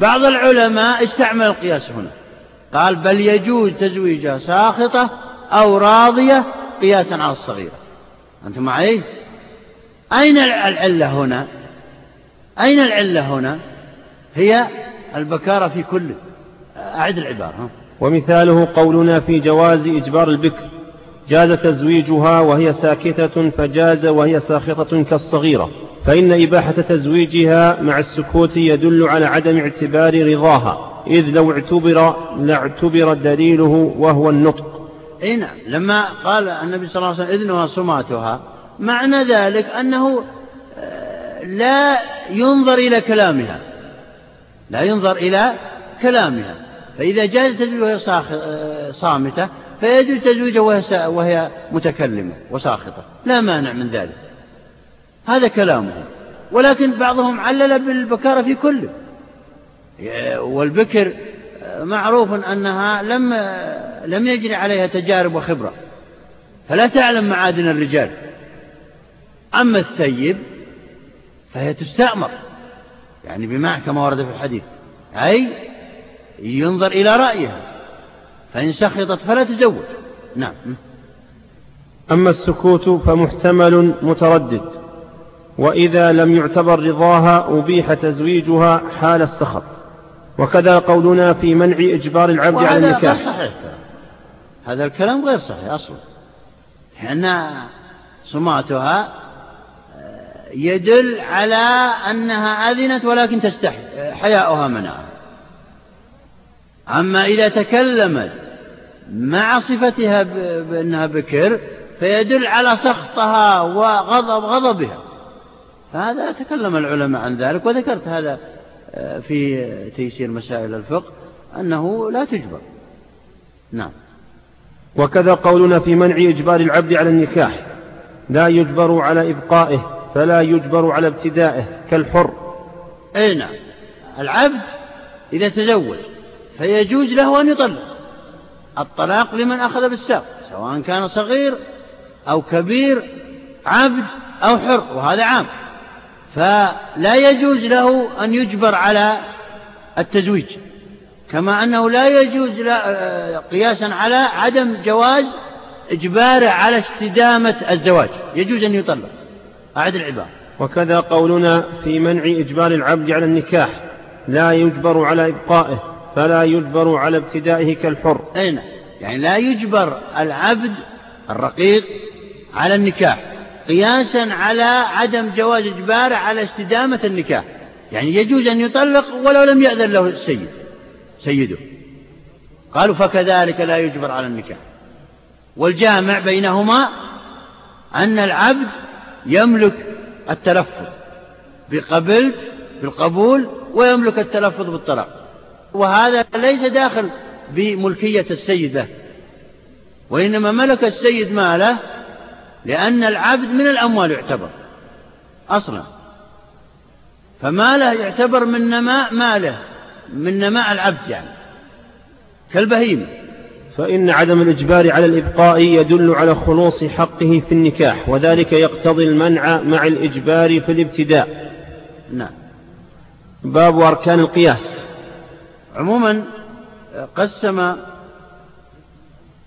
بعض العلماء استعمل القياس هنا. قال بل يجوز تزويجها ساخطة أو راضية قياسا على الصغيرة. أنتم معي؟ أين العلة هنا؟ أين العلة هنا؟ هي البكارة في كل أعد العبارة ومثاله قولنا في جواز إجبار البكر. جاز تزويجها وهي ساكتة فجاز وهي ساخطة كالصغيرة. فإن إباحة تزويجها مع السكوت يدل على عدم اعتبار رضاها إذ لو اعتبر لاعتبر دليله وهو النطق. اي نعم لما قال النبي صلى الله عليه وسلم إذنها صماتها معنى ذلك أنه آه، لا ينظر إلى كلامها. لا ينظر إلى كلامها. فإذا جاز تزويجها وهي آه، صامتة فيجوز تزويجها وهي متكلمة وساخطة. لا مانع من ذلك. هذا كلامه. ولكن بعضهم علل بالبكارة في كله. والبكر معروف أنها لم لم يجري عليها تجارب وخبرة. فلا تعلم معادن الرجال. أما الثيب فهي تستأمر. يعني بمعنى كما ورد في الحديث. أي ينظر إلى رأيها. فإن سخطت فلا تزوج. نعم. أما السكوت فمحتمل متردد. وإذا لم يعتبر رضاها أبيح تزويجها حال السخط. وكذا قولنا في منع إجبار العبد على النكاح. صحيح. هذا الكلام غير صحيح أصلا. لأن صماتها يدل على أنها أذنت ولكن تستحي حياؤها منعها أما إذا تكلمت مع صفتها بأنها بكر فيدل على سخطها وغضب غضبها. فهذا تكلم العلماء عن ذلك وذكرت هذا آه، في تيسير مسائل الفقه أنه لا تجبر. نعم. وكذا قولنا في منع إجبار العبد على النكاح. لا يجبر على إبقائه فلا يجبر على ابتدائه كالحر. أي نعم. العبد إذا تزوج فيجوز له أن يطلق. الطلاق لمن أخذ بالساق سواء كان صغير أو كبير عبد أو حر وهذا عام. فلا يجوز له أن يجبر على التزويج كما أنه لا يجوز قياسا على عدم جواز إجباره على استدامة الزواج يجوز أن يطلق أعد العبارة. وكذا قولنا في منع إجبار العبد على النكاح لا يجبر على إبقائه فلا يجبر على ابتدائه كالحر. أين. يعني لا يجبر العبد الرقيق على النكاح. قياسا على عدم جواز إجباره على استدامة النكاح. يعني يجوز أن يطلق ولو لم يأذن له السيد سيده. قالوا فكذلك لا يجبر على النكاح. والجامع بينهما أن العبد يملك التلفظ بقبلت بالقبول ويملك التلفظ بالطلاق. وهذا ليس داخل بملكية السيد له وإنما ملك السيد ماله لأن العبد من الأموال يعتبر أصلا. فماله يعتبر من نماء ماله من نماء العبد يعني كالبهيمة. فإن عدم الإجبار على الإبقاء يدل على خلوص حقه في النكاح وذلك يقتضي المنع مع الإجبار في الابتداء. نعم. باب أركان القياس. عموما قسم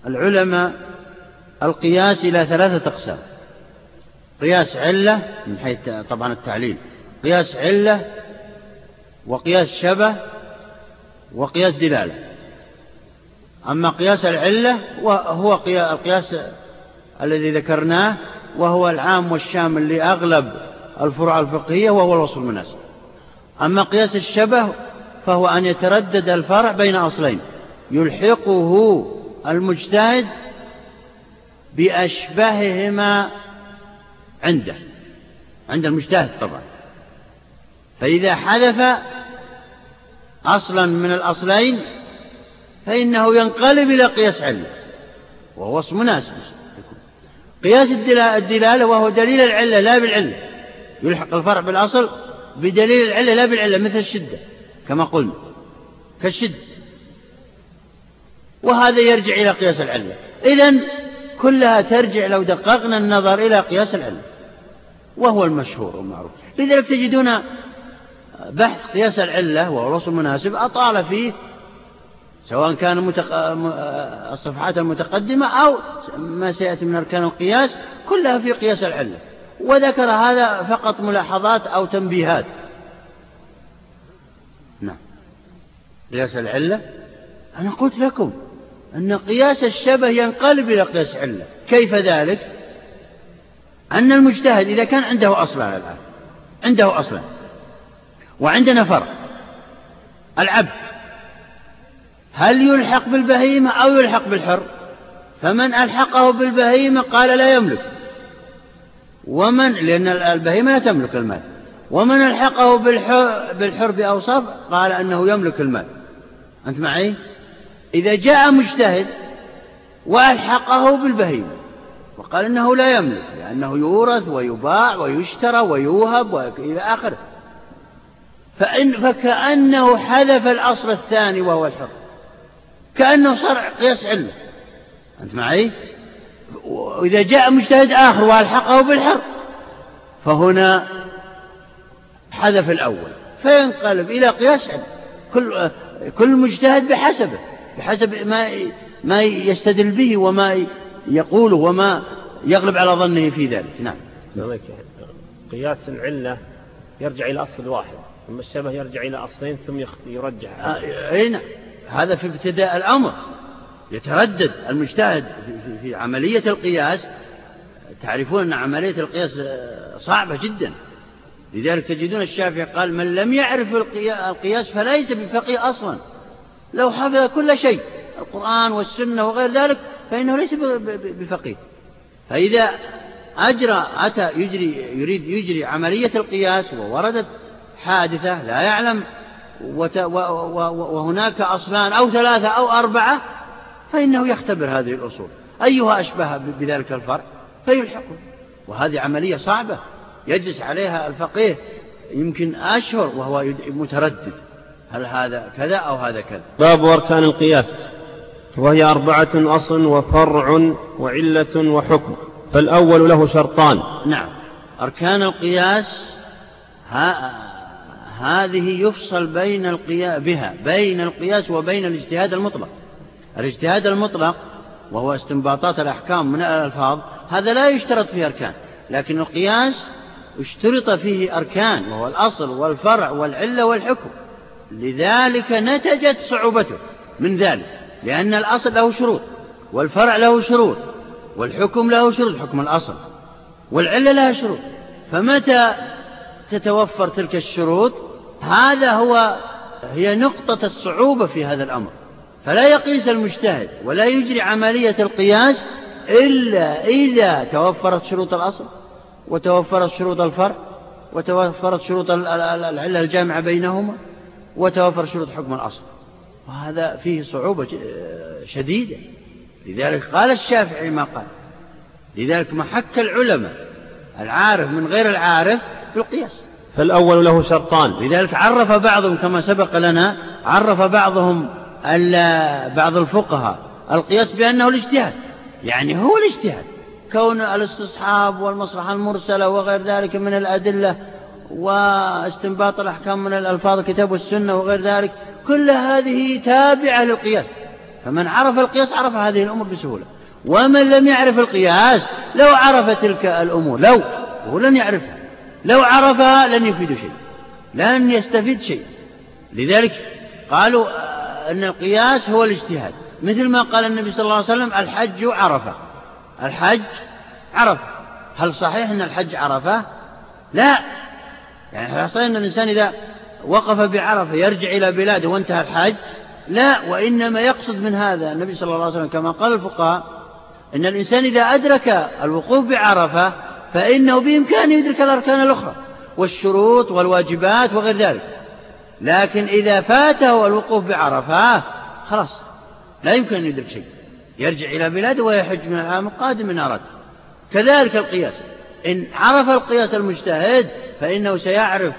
العلماء القياس إلى ثلاثة أقسام. قياس علة من حيث طبعا التعليل. قياس علة وقياس شبه وقياس دلالة. أما قياس العلة هو القياس الذي ذكرناه وهو العام والشامل لأغلب الفروع الفقهية وهو الوصف المناسب. أما قياس الشبه فهو أن يتردد الفرع بين أصلين. يلحقه المجتهد بأشبههما عنده عند المجتهد طبعا. فإذا حذف أصلا من الأصلين فإنه ينقلب إلى قياس علة وهو اسم مناسب قياس الدلالة وهو دليل العلة لا بالعلة. يلحق الفرع بالأصل بدليل العلة لا بالعلة مثل الشدة كما قلنا كالشدة وهذا يرجع إلى قياس العلة. إذا كلها ترجع لو دققنا النظر إلى قياس العلة وهو المشهور والمعروف. لذلك تجدون بحث قياس العلة وهو الوصف المناسب أطال فيه سواء كان متق... الصفحات المتقدمة أو ما سيأتي من أركان القياس كلها في قياس العلة. وذكر هذا فقط ملاحظات أو تنبيهات. نعم. قياس العلة؟ أنا قلت لكم. أن قياس الشبه ينقلب إلى قياس علة. كيف ذلك؟ أن المجتهد إذا كان عنده أصلا الآن عنده أصلا وعندنا فرع العبد هل يلحق بالبهيمة أو يلحق بالحر؟ فمن ألحقه بالبهيمة قال لا يملك. ومن لأن البهيمة لا تملك المال. ومن ألحقه بالحر بأوصاف قال أنه يملك المال. أنت معي؟ إذا جاء مجتهد وألحقه بالبهيمة وقال إنه لا يملك لأنه يورث ويباع ويشترى ويوهب وإلى آخره. فإن فكأنه حذف الأصل الثاني وهو الحر كأنه صار قياس علة أنت معي؟ وإذا جاء مجتهد آخر وألحقه بالحر فهنا حذف الأول فينقلب إلى قياس علة كل كل مجتهد بحسبه. بحسب ما ما يستدل به وما يقوله وما يغلب على ظنه في ذلك. نعم. قياس العلة يرجع إلى أصل واحد ثم الشبه يرجع إلى أصلين ثم يرجع. آه، أي نعم. هذا في ابتداء الأمر. يتردد المجتهد في, في عملية القياس. تعرفون أن عملية القياس صعبة جدا. لذلك تجدون الشافعي قال من لم يعرف القياس فليس بفقيه أصلا. لو حفظ كل شيء القرآن والسنة وغير ذلك فإنه ليس بفقيه. فإذا أجرى أتى يجري يريد يجري عملية القياس ووردت حادثة لا يعلم وهناك أصلان أو ثلاثة أو أربعة فإنه يختبر هذه الأصول. أيها أشبه بذلك الفرع فيلحقه وهذه عملية صعبة يجلس عليها الفقيه يمكن أشهر وهو متردد. هل هذا كذا أو هذا كذا؟ باب أركان القياس. وهي أربعة أصل وفرع وعلة وحكم. فالأول له شرطان. نعم. أركان القياس ها هذه يفصل بين القياس بها بين القياس وبين الاجتهاد المطلق. الاجتهاد المطلق وهو استنباطات الأحكام من الألفاظ هذا لا يشترط فيه أركان. لكن القياس اشترط فيه أركان وهو الأصل والفرع والعلة والحكم. لذلك نتجت صعوبته من ذلك لأن الأصل له شروط والفرع له شروط والحكم له شروط حكم الأصل والعلة لها شروط. فمتى تتوفر تلك الشروط؟ هذا هو هي نقطة الصعوبة في هذا الأمر. فلا يقيس المجتهد ولا يجري عملية القياس إلا إذا توفرت شروط الأصل وتوفرت شروط الفرع وتوفرت شروط العلة الجامعة بينهما. وتوفر شروط حكم الأصل. وهذا فيه صعوبة شديدة. لذلك قال الشافعي ما قال. لذلك محك العلماء. العارف من غير العارف في القياس فالأول له شرطان. لذلك عرف بعضهم كما سبق لنا عرف بعضهم بعض الفقهاء القياس بأنه الاجتهاد. يعني هو الاجتهاد. كون الاستصحاب والمصلحة المرسلة وغير ذلك من الأدلة واستنباط الأحكام من الألفاظ الكتاب والسنة وغير ذلك كل هذه تابعة للقياس. فمن عرف القياس عرف هذه الأمور بسهولة. ومن لم يعرف القياس لو عرف تلك الأمور لو هو لن يعرفها. لو عرفها لن يفيد شيء لن يستفيد شيء. لذلك قالوا أن القياس هو الاجتهاد. مثل ما قال النبي صلى الله عليه وسلم الحج عرفة. الحج عرفة. هل صحيح أن الحج عرفة؟ لا. يعني صحيح أن الإنسان إذا وقف بعرفة يرجع إلى بلاده وانتهى الحج لا وإنما يقصد من هذا النبي صلى الله عليه وسلم كما قال الفقهاء أن الإنسان إذا أدرك الوقوف بعرفة فإنه بإمكانه يدرك الأركان الأخرى والشروط والواجبات وغير ذلك. لكن إذا فاته الوقوف بعرفة خلاص لا يمكن أن يدرك شيء. يرجع إلى بلاده ويحج من العام القادم إن أراد. كذلك القياس. إن عرف القياس المجتهد فإنه سيعرف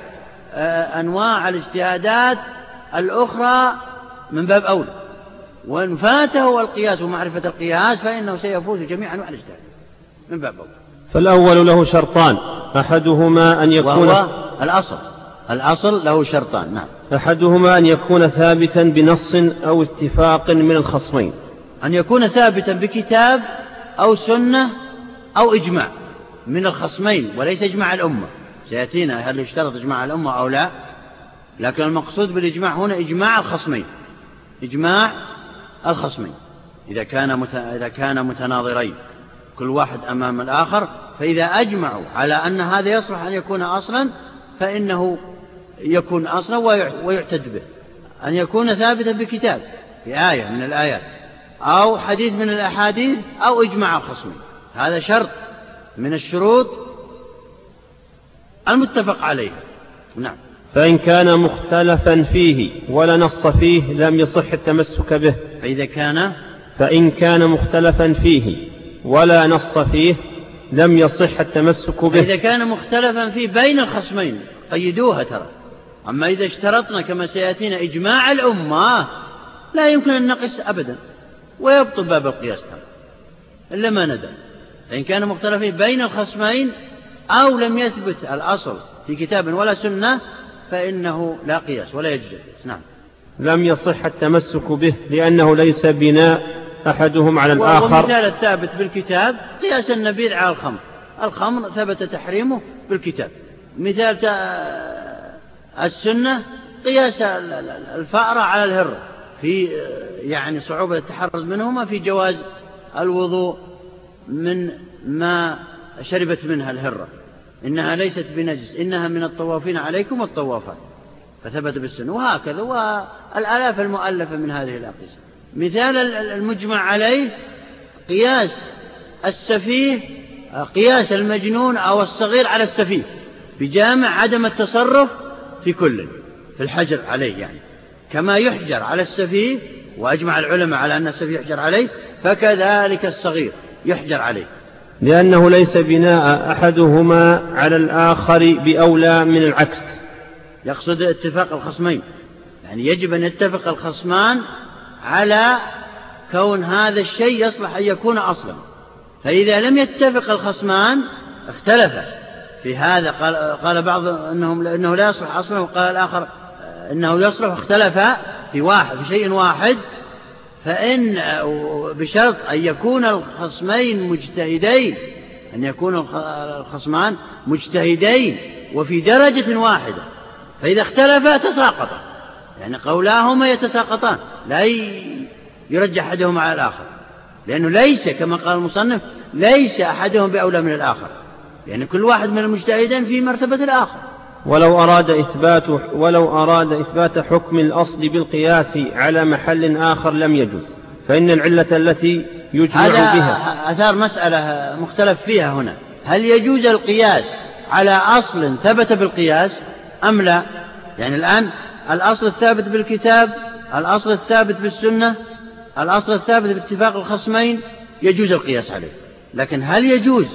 آه، أنواع الاجتهادات الأخرى من باب أولى. وإن فاته القياس ومعرفة القياس فإنه سيفوز جميع أنواع الاجتهاد من باب أولى. فالأول له شرطان أحدهما أن يكون وهو الأصل. الأصل له شرطان نعم. أحدهما أن يكون ثابتا بنص أو اتفاق من الخصمين. أن يكون ثابتا بكتاب أو سنة أو إجماع. من الخصمين وليس إجماع الأمة. سيأتينا هل يشترط إجماع الأمة أو لا. لكن المقصود بالإجماع هنا إجماع الخصمين. إجماع الخصمين. إذا كان مت... إذا كان متناظرين كل واحد أمام الآخر فإذا أجمعوا على أن هذا يصلح أن يكون أصلا فإنه يكون أصلا ويعتد به. أن يكون ثابتا بكتاب بآية من الآيات أو حديث من الأحاديث أو إجماع الخصمين. هذا شرط. من الشروط المتفق عليها نعم. فإن كان مختلفا فيه ولا نص فيه لم يصح التمسك به. فإذا كان فإن كان مختلفا فيه ولا نص فيه لم يصح التمسك به. إذا كان مختلفا فيه بين الخصمين قيدوها ترى. أما إذا اشترطنا كما سيأتينا إجماع الأمة لا يمكن أن نقص أبدا ويبطل باب القياس ترى. إلا ما ندى فإن كان مختلفين بين الخصمين أو لم يثبت الأصل في كتاب ولا سنة فإنه لا قياس ولا يجوز نعم. لم يصح التمسك به لأنه ليس بناء أحدهم على الآخر. ومثال الثابت بالكتاب قياس النبيذ على الخمر. الخمر ثبت تحريمه بالكتاب. مثال السنة قياس الفأرة على الهرة في يعني صعوبة التحرز منهما في جواز الوضوء من ما شربت منها الهرة. إنها ليست بنجس إنها من الطوافين عليكم والطوافات. فثبت بالسنة. وهكذا. والآلاف المؤلفة من هذه الأقيسة مثال المجمع عليه قياس السفيه قياس المجنون أو الصغير على السفيه. بجامع عدم التصرف في كل في الحجر عليه يعني. كما يحجر على السفيه وأجمع العلماء على أن السفيه يحجر عليه فكذلك الصغير. يحجر عليه. لأنه ليس بناء أحدهما على الآخر بأولى من العكس. يقصد اتفاق الخصمين. يعني يجب أن يتفق الخصمان على كون هذا الشيء يصلح أن يكون أصلا. فإذا لم يتفق الخصمان اختلفا في هذا قال, قال بعض أنهم إنه لا يصلح أصلا وقال الآخر إنه يصلح اختلفا في واحد في شيء واحد فإن بشرط أن يكون الخصمين مجتهدين أن يكون الخصمان مجتهدين وفي درجة واحدة. فإذا اختلفا تساقطا. يعني قولاهما يتساقطان. لا يرجح أحدهما على الآخر. لأنه ليس كما قال المصنف ليس أحدهم بأولى من الآخر. يعني كل واحد من المجتهدين في مرتبة الآخر. ولو أراد إثبات ولو أراد إثبات حكم الأصل بالقياس على محل آخر لم يجوز فإن العلة التي يجمع بها. أثار مسألة مختلف فيها هنا. هل يجوز القياس على أصل ثبت بالقياس أم لا؟ يعني الآن الأصل الثابت بالكتاب الأصل الثابت بالسنة الأصل الثابت باتفاق الخصمين يجوز القياس عليه. لكن هل يجوز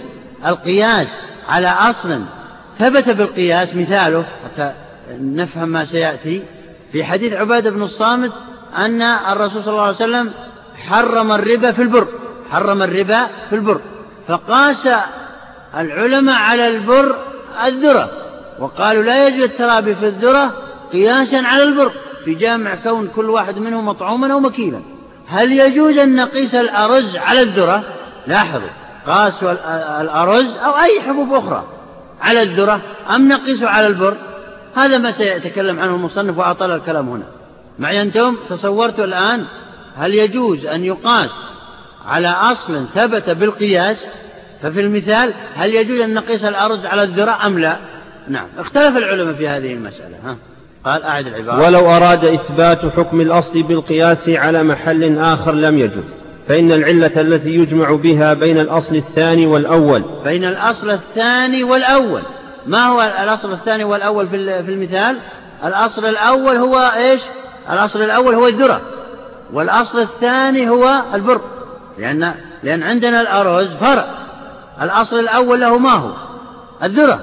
القياس على أصل ثبت بالقياس مثاله حتى نفهم ما سيأتي. في حديث عبادة بن الصامت أن الرسول صلى الله عليه وسلم حرم الربا في البر حرم الربا في البر. فقاس العلماء على البر الذرة وقالوا لا يجوز الترابي في الذرة قياسا على البر. في جامع كون كل واحد منهم مطعوما أو مكيلا. هل يجوز أن نقيس الأرز على الذرة؟ لاحظوا قاسوا الأرز أو أي حبوب أخرى. على الذرة أم نقيسه على البر؟ هذا ما سيتكلم عنه المصنف وأطال الكلام هنا. معي أنتم؟ تصورتوا الآن هل يجوز أن يقاس على أصل ثبت بالقياس؟ ففي المثال هل يجوز أن نقيس الأرز على الذرة أم لا؟ نعم اختلف العلماء في هذه المسألة ها؟ قال أعد العبارة. ولو أراد إثبات حكم الأصل بالقياس على محل آخر لم يجوز. فإن العلة التي يجمع بها بين الأصل الثاني والأول. بين الأصل الثاني والأول. ما هو الأصل الثاني والأول في المثال؟ الأصل الأول هو إيش؟ الأصل الأول هو الذرة. والأصل الثاني هو البر لأن لأن عندنا الأرز فرع. الأصل الأول له ما هو؟ الذرة.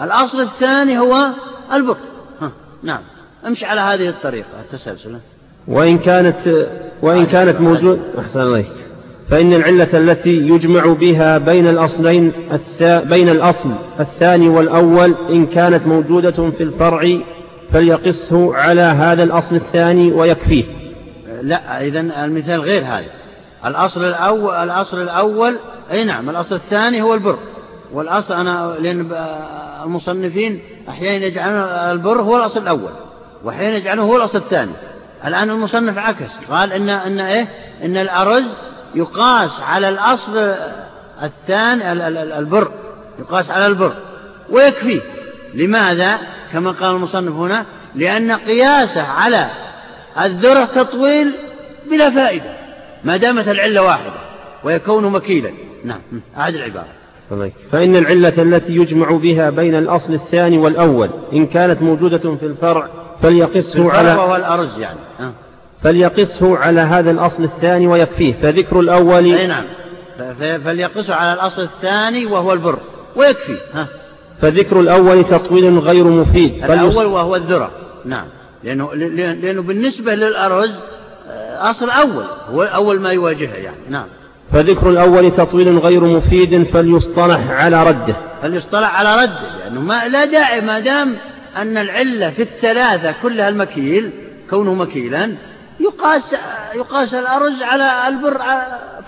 الأصل الثاني هو البر نعم. امشي على هذه الطريقة التسلسل. وإن كانت وإن كانت موجود أحسن عليك. فإن العلة التي يجمع بها بين الأصلين بين الأصل الثاني والأول إن كانت موجودة في الفرع فليقصه على هذا الأصل الثاني ويكفيه. لا إذا المثال غير هذا. الأصل الأول الأصل الأول أي نعم الأصل الثاني هو البر. والأصل أنا لأن المصنفين أحيانا يجعلون البر هو الأصل الأول وأحيانا يجعلونه هو الأصل الثاني. الآن المصنف عكس. قال إن إن إيه؟ إن الأرز يقاس على الأصل الثاني البر. يقاس على البر. ويكفي. لماذا؟ كما قال المصنف هنا لأن قياسه على الذرة تطويل بلا فائدة ما دامت العلة واحدة ويكون مكيلا. نعم. أعد العبارة. فإن العلة التي يجمع بها بين الأصل الثاني والأول إن كانت موجودة في الفرع فليقسه على وهو الأرز يعني أه. فليقسه على هذا الأصل الثاني ويكفيه فذكر الأول أي نعم. فليقسه على الأصل الثاني وهو البر ويكفي ها؟ فذكر الأول تطويل غير مفيد الأول وهو الذرة نعم. لأنه, لأنه بالنسبة للأرز آه، أصل أول هو أول ما يواجهه يعني نعم. فذكر الأول تطويل غير مفيد فليصطلح على رده. فليصطلح على رده لأنه ما لا داعي ما دام أن العلة في الثلاثة كلها المكيل كونه مكيلا يقاس يقاس الأرز على البر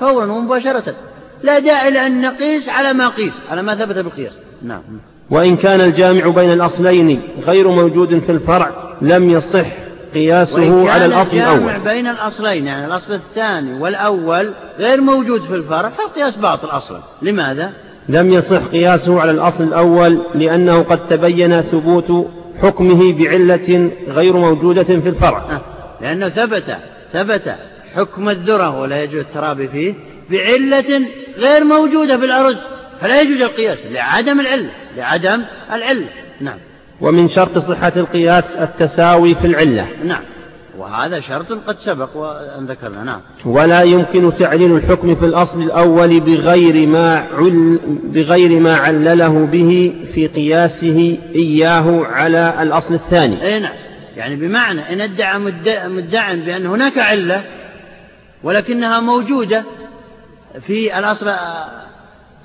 فورا ومباشرة. لا داعي لأن نقيس على ما قيس على ما ثبت بالقياس. نعم. وإن كان الجامع بين الأصلين غير موجود في الفرع لم يصح قياسه على الأصل الأول. الجامع بين الأصلين يعني الأصل الثاني والأول غير موجود في الفرع فالقياس باطل أصلا. لماذا؟ لم يصح قياسه على الأصل الأول لأنه قد تبين ثبوت حكمه بعلة غير موجودة في الفرع. أه، لأنه ثبت ثبت حكم الذرة ولا يجوز الترابي فيه بعلة غير موجودة في الأرز فلا يجوز القياس لعدم العلة لعدم العلة. نعم. ومن شرط صحة القياس التساوي في العلة. نعم. وهذا شرط قد سبق وأن ذكرنا نعم. ولا يمكن تعليل الحكم في الأصل الأول بغير ما عل بغير ما علله به في قياسه إياه على الأصل الثاني. أي نعم. يعني بمعنى إن ادعى مدع بأن هناك علة ولكنها موجودة في الأصل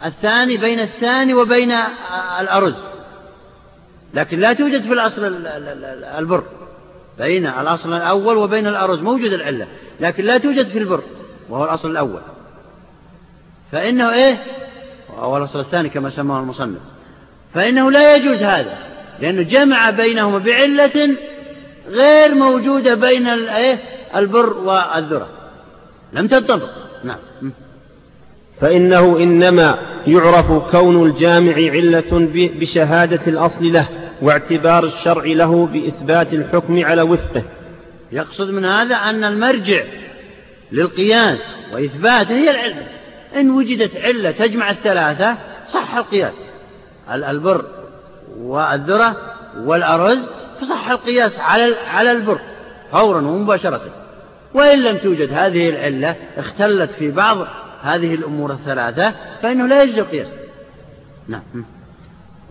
الثاني بين الثاني وبين الأرز لكن لا توجد في الأصل البر. بين الأصل الأول وبين الأرز موجود العلة لكن لا توجد في البر وهو الأصل الأول. فإنه إيه؟ وهو الأصل الثاني كما سماه المصنف. فإنه لا يجوز هذا لأنه جمع بينهما بعلة غير موجودة بين إيه؟ البر والذرة. لم تنطبق. نعم. فإنه إنما يعرف كون الجامع علة بشهادة الأصل له. واعتبار الشرع له بإثبات الحكم على وفقه. يقصد من هذا أن المرجع للقياس وإثباته هي العلة إن وجدت علة تجمع الثلاثة صح القياس. البر والذرة والأرز فصح القياس على على البر فورا ومباشرة. وإن لم توجد هذه العلة اختلت في بعض هذه الأمور الثلاثة فإنه لا يجوز القياس. نعم.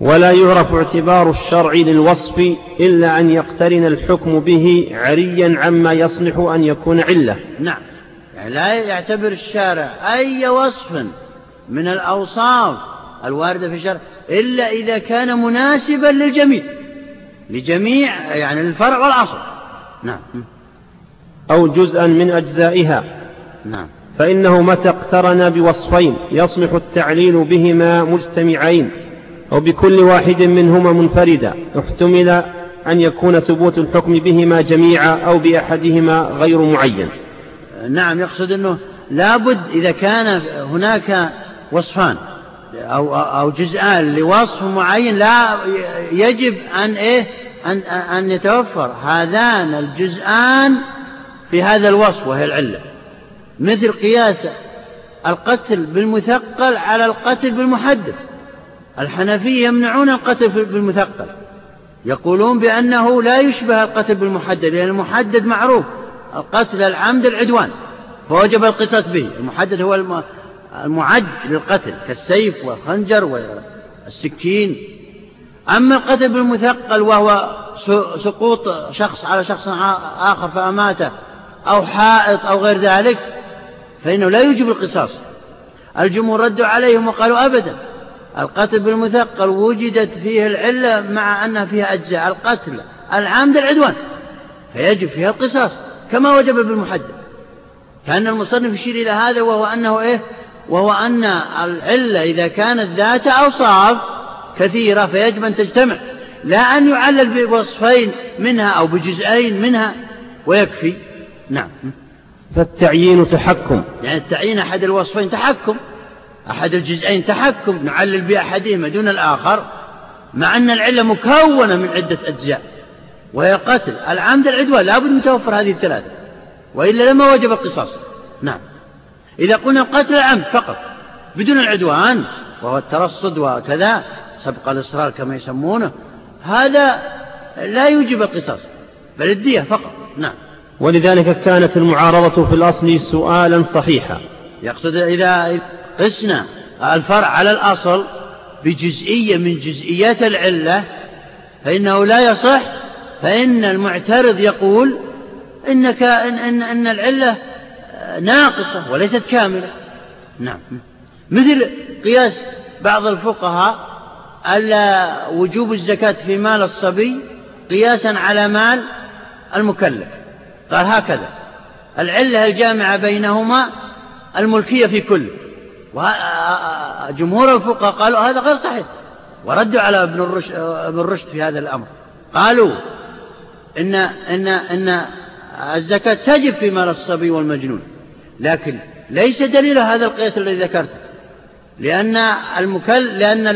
ولا يعرف اعتبار الشرع للوصف إلا أن يقترن الحكم به عريا عما يصلح أن يكون علة. نعم. يعني لا يعتبر الشارع أي وصف من الأوصاف الواردة في الشرع إلا إذا كان مناسبا للجميع. لجميع يعني الفرع والأصل نعم. أو جزءا من أجزائها. نعم. فإنه متى اقترن بوصفين يصلح التعليل بهما مجتمعين. أو بكل واحد منهما منفردا احتمل أن يكون ثبوت الحكم بهما جميعا أو بأحدهما غير معين. نعم يقصد أنه لابد إذا كان هناك وصفان أو, أو جزءان لوصف معين لا يجب أن إيه أن, أن يتوفر. هذان الجزءان في هذا الوصف وهي العلة. مثل قياس القتل بالمثقل على القتل بالمحدث. الحنفية يمنعون القتل بالمثقل يقولون بأنه لا يشبه القتل بالمحدد لأن المحدد معروف. القتل العمد العدوان فوجب القصاص به. المحدد هو المعد للقتل كالسيف والخنجر والسكين. أما القتل بالمثقل وهو سقوط شخص على شخص آخر فأماته أو حائط أو غير ذلك فإنه لا يوجب القصاص. الجمهور ردوا عليهم وقالوا أبدا. القتل بالمثقل وجدت فيه العلة مع أنها فيها أجزاء. القتل العمد العدوان. فيجب فيها القصاص كما وجب بالمحدد كأن المصنف يشير إلى هذا وهو أنه إيه؟ وهو أن العلة إذا كانت ذات أوصاف كثيرة فيجب أن تجتمع. لا أن يعلل بوصفين منها أو بجزئين منها ويكفي. نعم. فالتعيين تحكم. يعني التعيين أحد الوصفين تحكم. أحد الجزئين تحكم نعلل بأحدهما دون الآخر مع أن العلة مكونة من عدة أجزاء وهي القتل العمد العدوان لابد من توفر هذه الثلاثة وإلا لما وجب القصاص. نعم. إذا قلنا القتل العمد فقط بدون العدوان وهو الترصد وكذا سبق الإصرار كما يسمونه هذا لا يوجب القصاص بل الدية فقط. نعم. ولذلك كانت المعارضة في الأصل سؤالا صحيحا. يقصد إذا قسنا الفرع على الأصل بجزئية من جزئيات العلة فإنه لا يصح فإن المعترض يقول إنك إن, إن, إن العلة ناقصة وليست كاملة. نعم. مثل قياس بعض الفقهاء على وجوب الزكاة في مال الصبي قياسا على مال المكلف. قال هكذا العلة الجامعة بينهما الملكية في كل. وجمهور الفقهاء قالوا هذا غير صحيح. وردوا على ابن الرشد, ابن في هذا الأمر. قالوا إن, إن, إن الزكاة تجب في مال الصبي والمجنون. لكن ليس دليل هذا القياس الذي ذكرته. لأن المكلف لأن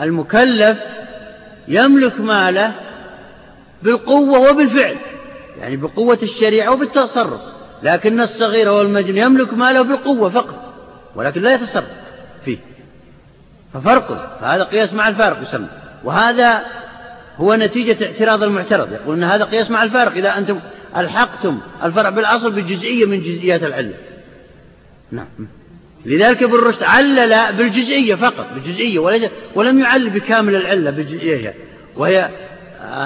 المكلف يملك ماله بالقوة وبالفعل. يعني بقوة الشريعة وبالتصرف. لكن الصغير والمجنون يملك ماله بالقوة فقط ولكن لا يتصرف فيه. ففرق فهذا قياس مع الفارق يسمى. وهذا هو نتيجة اعتراض المعترض. يقول أن هذا قياس مع الفارق. إذا أنتم ألحقتم الفرع بالأصل بجزئية من جزئيات العلة. نعم. لذلك ابن رشد علل بالجزئية فقط بالجزئية ولم يعلل بكامل العلة بالجزئية وهي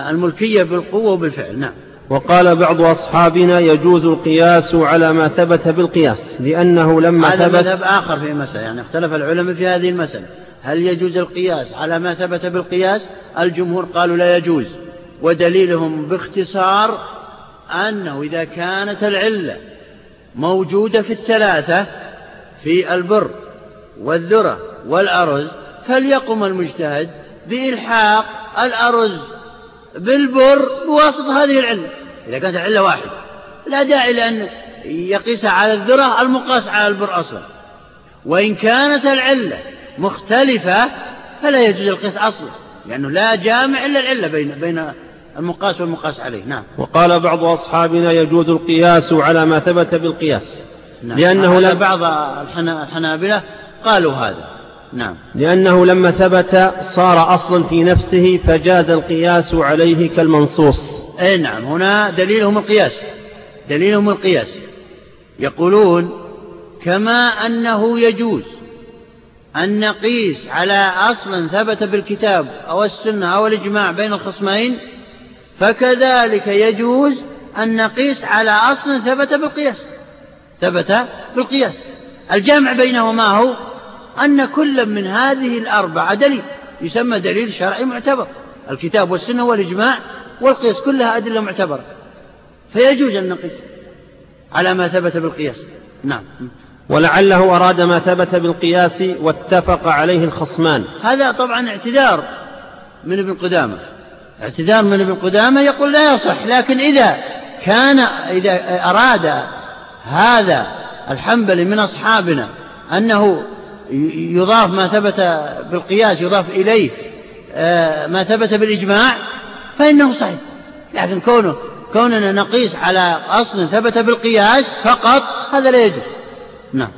الملكية بالقوة وبالفعل. نعم. وقال بعض أصحابنا يجوز القياس على ما ثبت بالقياس لأنه لما هذا ثبت مذهب آخر في مسألة يعني اختلف العلماء في هذه المسألة. هل يجوز القياس على ما ثبت بالقياس؟ الجمهور قالوا لا يجوز ودليلهم باختصار أنه إذا كانت العلة موجودة في الثلاثة في البر والذرة والأرز فليقم المجتهد بإلحاق الأرز. بالبر بواسطة هذه العلة. إذا كانت العلة واحدة لا داعي لأن يقيس على الذرة المقاس على البر أصلا. وإن كانت العلة مختلفة فلا يجوز القياس أصلا لأنه لا جامع إلا العلة بين بين المقاس والمقاس عليه. نعم. وقال بعض أصحابنا يجوز القياس على ما ثبت بالقياس. نعم. لأنه لا بعض الحنابلة قالوا هذا. نعم. لأنه لما ثبت صار أصلا في نفسه فجاز القياس عليه كالمنصوص. أي نعم هنا دليلهم القياس. دليلهم القياس. يقولون كما أنه يجوز أن نقيس على أصل ثبت بالكتاب أو السنة أو الإجماع بين الخصمين فكذلك يجوز أن نقيس على أصل ثبت بالقياس. ثبت بالقياس. الجامع بينهما هو أن كل من هذه الأربعة دليل يسمى دليل شرعي معتبر. الكتاب والسنة والإجماع والقياس كلها أدلة معتبرة. فيجوز أن نقيس على ما ثبت بالقياس. نعم. ولعله أراد ما ثبت بالقياس واتفق عليه الخصمان. هذا طبعا اعتذار من ابن قدامة. اعتذار من ابن قدامة يقول لا يصح لكن إذا كان إذا أراد هذا الحنبلي من أصحابنا أنه يضاف ما ثبت بالقياس يضاف إليه آه، ما ثبت بالإجماع فإنه صحيح. لكن كونه كوننا نقيس على أصل ثبت بالقياس فقط هذا لا يجوز. نعم.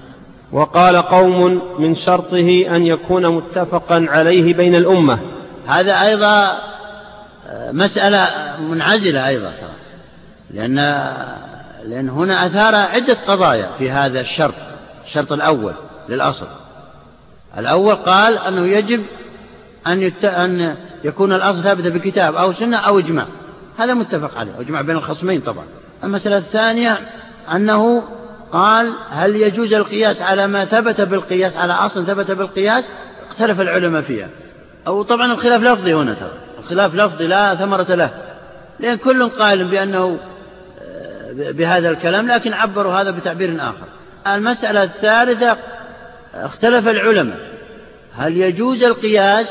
وقال قوم من شرطه أن يكون متفقا عليه بين الأمة. هذا أيضا آه، مسألة منعزلة أيضا لأن لأن هنا أثار عدة قضايا في هذا الشرط الشرط الأول للأصل. الأول قال أنه يجب أن, يت... أن يكون الأصل ثابتا بكتاب أو سنة أو إجماع. هذا متفق عليه إجماع بين الخصمين طبعا. المسألة الثانية أنه قال هل يجوز القياس على ما ثبت بالقياس على أصل ثبت بالقياس؟ اختلف العلماء فيها. أو طبعا الخلاف لفظي هنا ترى. الخلاف لفظي لا ثمرة له. لأن كل قائل بأنه آه، بهذا الكلام لكن عبروا هذا بتعبير آخر. المسألة الثالثة اختلف العلماء. هل يجوز القياس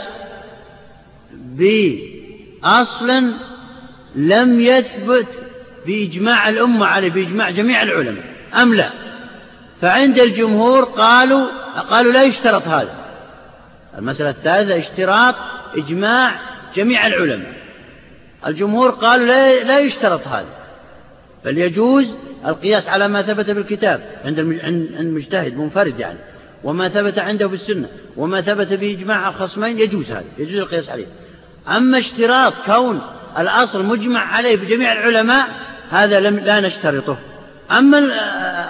بأصل لم يثبت بإجماع الأمة عليه بإجماع جميع العلماء أم لا؟ فعند الجمهور قالوا قالوا لا يشترط هذا. المسألة الثالثة اشتراط إجماع جميع العلماء. الجمهور قالوا لا, لا يشترط هذا. بل يجوز القياس على ما ثبت بالكتاب. عند المجتهد منفرد يعني. وما ثبت عنده بالسنة وما ثبت بإجماع الخصمين يجوز هذا يجوز القياس عليه. أما اشتراط كون الأصل مجمع عليه بجميع العلماء هذا لم لا نشترطه. أما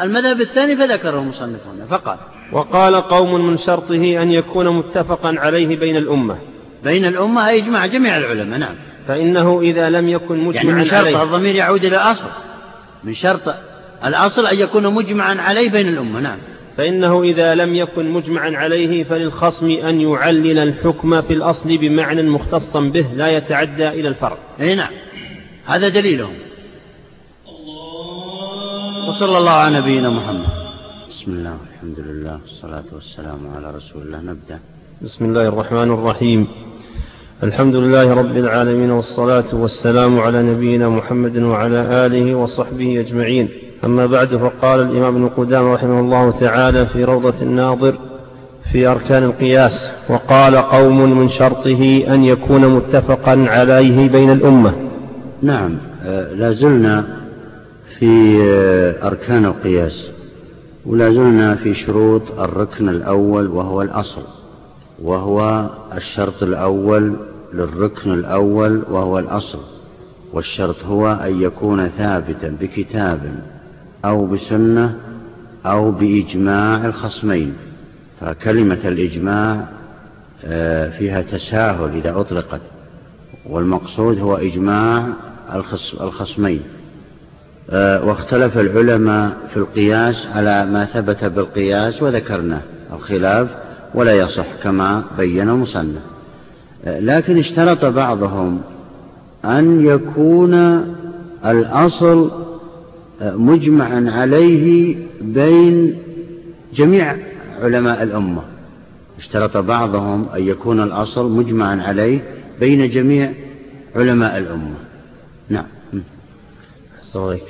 المذهب الثاني فذكره المصنف هنا فقال وقال قوم من شرطه أن يكون متفقا عليه بين الأمة. بين الأمة أي يجمع جميع العلماء نعم. فإنه إذا لم يكن مجمعا يعني من شرط عليه. الضمير يعود إلى الأصل من شرط الأصل أن يكون مجمعا عليه بين الأمة نعم. فإنه إذا لم يكن مجمعا عليه فللخصم أن يعلل الحكم في الأصل بمعنى مختصا به لا يتعدى إلى الفرع أي نعم. هذا دليلهم. وصلى الله على نبينا محمد. بسم الله والحمد لله والصلاة والسلام على رسول الله. نبدأ. بسم الله الرحمن الرحيم. الحمد لله رب العالمين والصلاة والسلام على نبينا محمد وعلى آله وصحبه أجمعين. أما بعد فقال الإمام ابن قدامة رحمه الله تعالى في روضة الناظر في أركان القياس وقال قوم من شرطه أن يكون متفقا عليه بين الأمة. نعم آه، لا زلنا في آه، أركان القياس ولا زلنا في شروط الركن الأول وهو الأصل وهو الشرط الأول للركن الأول وهو الأصل والشرط هو أن يكون ثابتا بكتاب أو بسنة أو بإجماع الخصمين فكلمة الإجماع آه، فيها تساهل إذا أطلقت والمقصود هو إجماع الخصمين. آه، واختلف العلماء في القياس على ما ثبت بالقياس وذكرنا الخلاف ولا يصح كما بين المصنف آه، لكن اشترط بعضهم أن يكون الأصل مجمعا عليه بين جميع علماء الأمة. اشترط بعضهم أن يكون الأصل مجمعا عليه بين جميع علماء الأمة. نعم. صحيح.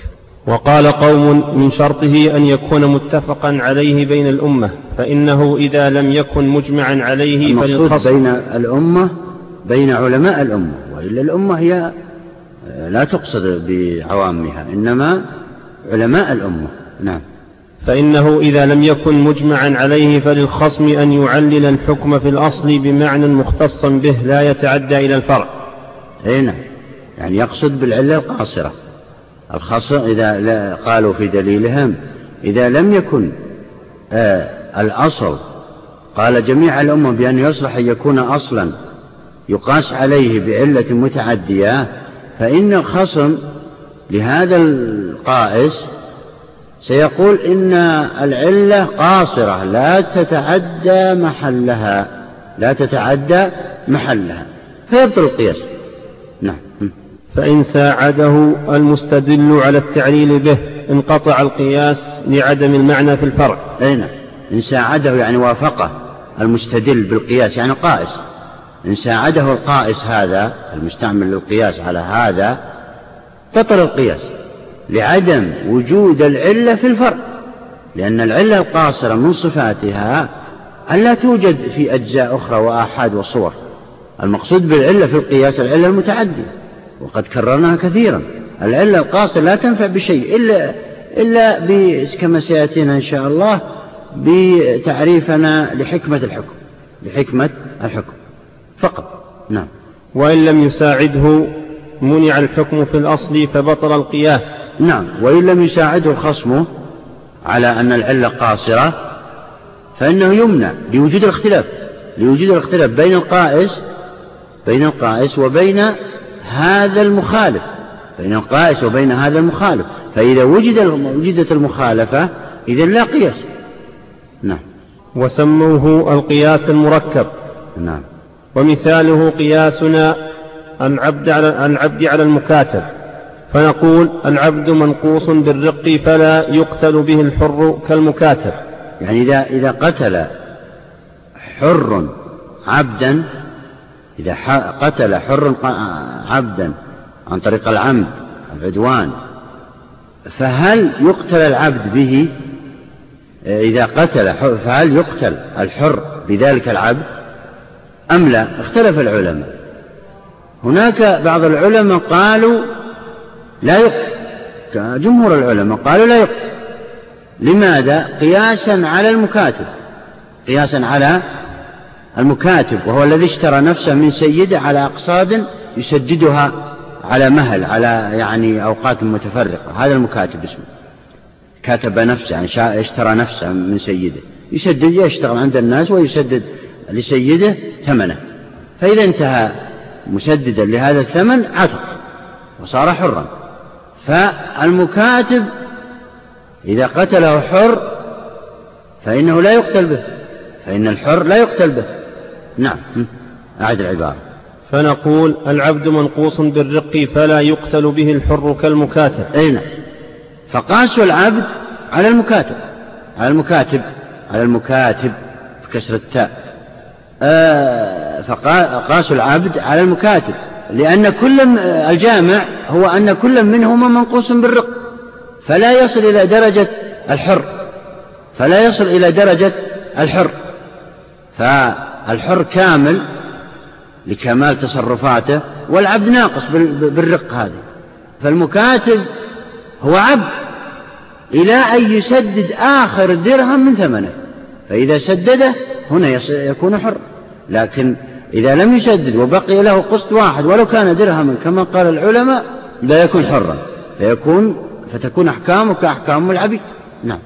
وقال قوم من شرطه أن يكون متفقا عليه بين الأمة فإنه إذا لم يكن مجمعا عليه فللخصم بين الأمة بين علماء الأمة وإلا الأمة هي لا تقصد بعوامها إنما علماء الأمة. نعم. فإنه إذا لم يكن مجمعا عليه فللخصم أن يعلل الحكم في الأصل بمعنى مختصا به لا يتعدى إلى الفرع. أي نعم. يعني يقصد بالعلة القاصرة. الخصم إذا قالوا في دليلهم إذا لم يكن آه الأصل قال جميع الأمة بأن يصلح أن يكون أصلا يقاس عليه بعلة متعدية فإن الخصم لهذا القائس سيقول إن العلة قاصرة لا تتعدى محلها لا تتعدى محلها. فيبطل القياس. نعم. فإن ساعده المستدل على التعليل به انقطع القياس لعدم المعنى في الفرع. أي نعم. إن ساعده يعني وافقه المستدل بالقياس يعني قائس. إن ساعده القائس هذا المستعمل للقياس على هذا بطل القياس. لعدم وجود العلة في الفرع لأن العلة القاصرة من صفاتها أن لا توجد في أجزاء أخرى وآحاد وصور. المقصود بالعلة في القياس العلة المتعدية وقد كررناها كثيرا. العلة القاصرة لا تنفع بشيء إلا إلا كما سيأتينا إن شاء الله بتعريفنا لحكمة الحكم لحكمة الحكم. فقط. نعم. وإن لم يساعده منع الحكم في الأصل فبطل القياس. نعم وإن لم يساعده الخصم على أن العلة قاصرة فإنه يمنع لوجود الاختلاف لوجود الاختلاف بين القائس بين القائس وبين هذا المخالف بين القائس وبين هذا المخالف. فإذا وجد وجدت المخالفة إذا لا قياس. نعم. وسموه القياس المركب. نعم. ومثاله قياسنا العبد على العبد على المكاتب. فنقول العبد منقوص بالرق فلا يقتل به الحر كالمكاتب. يعني إذا إذا قتل حر عبدا إذا قتل حر عبدا عن طريق العمد العدوان فهل يقتل العبد به؟ إذا قتل فهل يقتل الحر بذلك العبد؟ أم لا؟ اختلف العلماء. هناك بعض العلماء قالوا لا يقتل جمهور العلماء قالوا لا يقتل لماذا؟ قياسا على المكاتب. قياسا على المكاتب وهو الذي اشترى نفسه من سيده على أقصاد يسددها على مهل على يعني أوقات متفرقة. هذا المكاتب اسمه. كاتب نفسه يعني اشترى نفسه من سيده. يسدد يشتغل عند الناس ويسدد لسيده ثمنه. فإذا انتهى مسددا لهذا الثمن عتق وصار حرا. فالمكاتب إذا قتله حر فإنه لا يقتل به فإن الحر لا يقتل به. نعم أعد العبارة. فنقول العبد منقوص بالرق فلا يقتل به الحر كالمكاتب. أي نعم. فقاسوا العبد على المكاتب. على المكاتب على المكاتب بكسر التاء. آه فقاسوا العبد على المكاتب لأن كل الجامع هو أن كل منهما منقوص بالرق فلا يصل إلى درجة الحر فلا يصل إلى درجة الحر فالحر كامل لكمال تصرفاته والعبد ناقص بالرق هذه فالمكاتب هو عبد إلى أن يسدد آخر درهم من ثمنه فإذا سدده هنا يكون حر لكن إذا لم يسدد وبقي له قسط واحد ولو كان درهما كما قال العلماء لا يكون حرا. فيكون فتكون أحكامه كأحكام العبيد. نعم.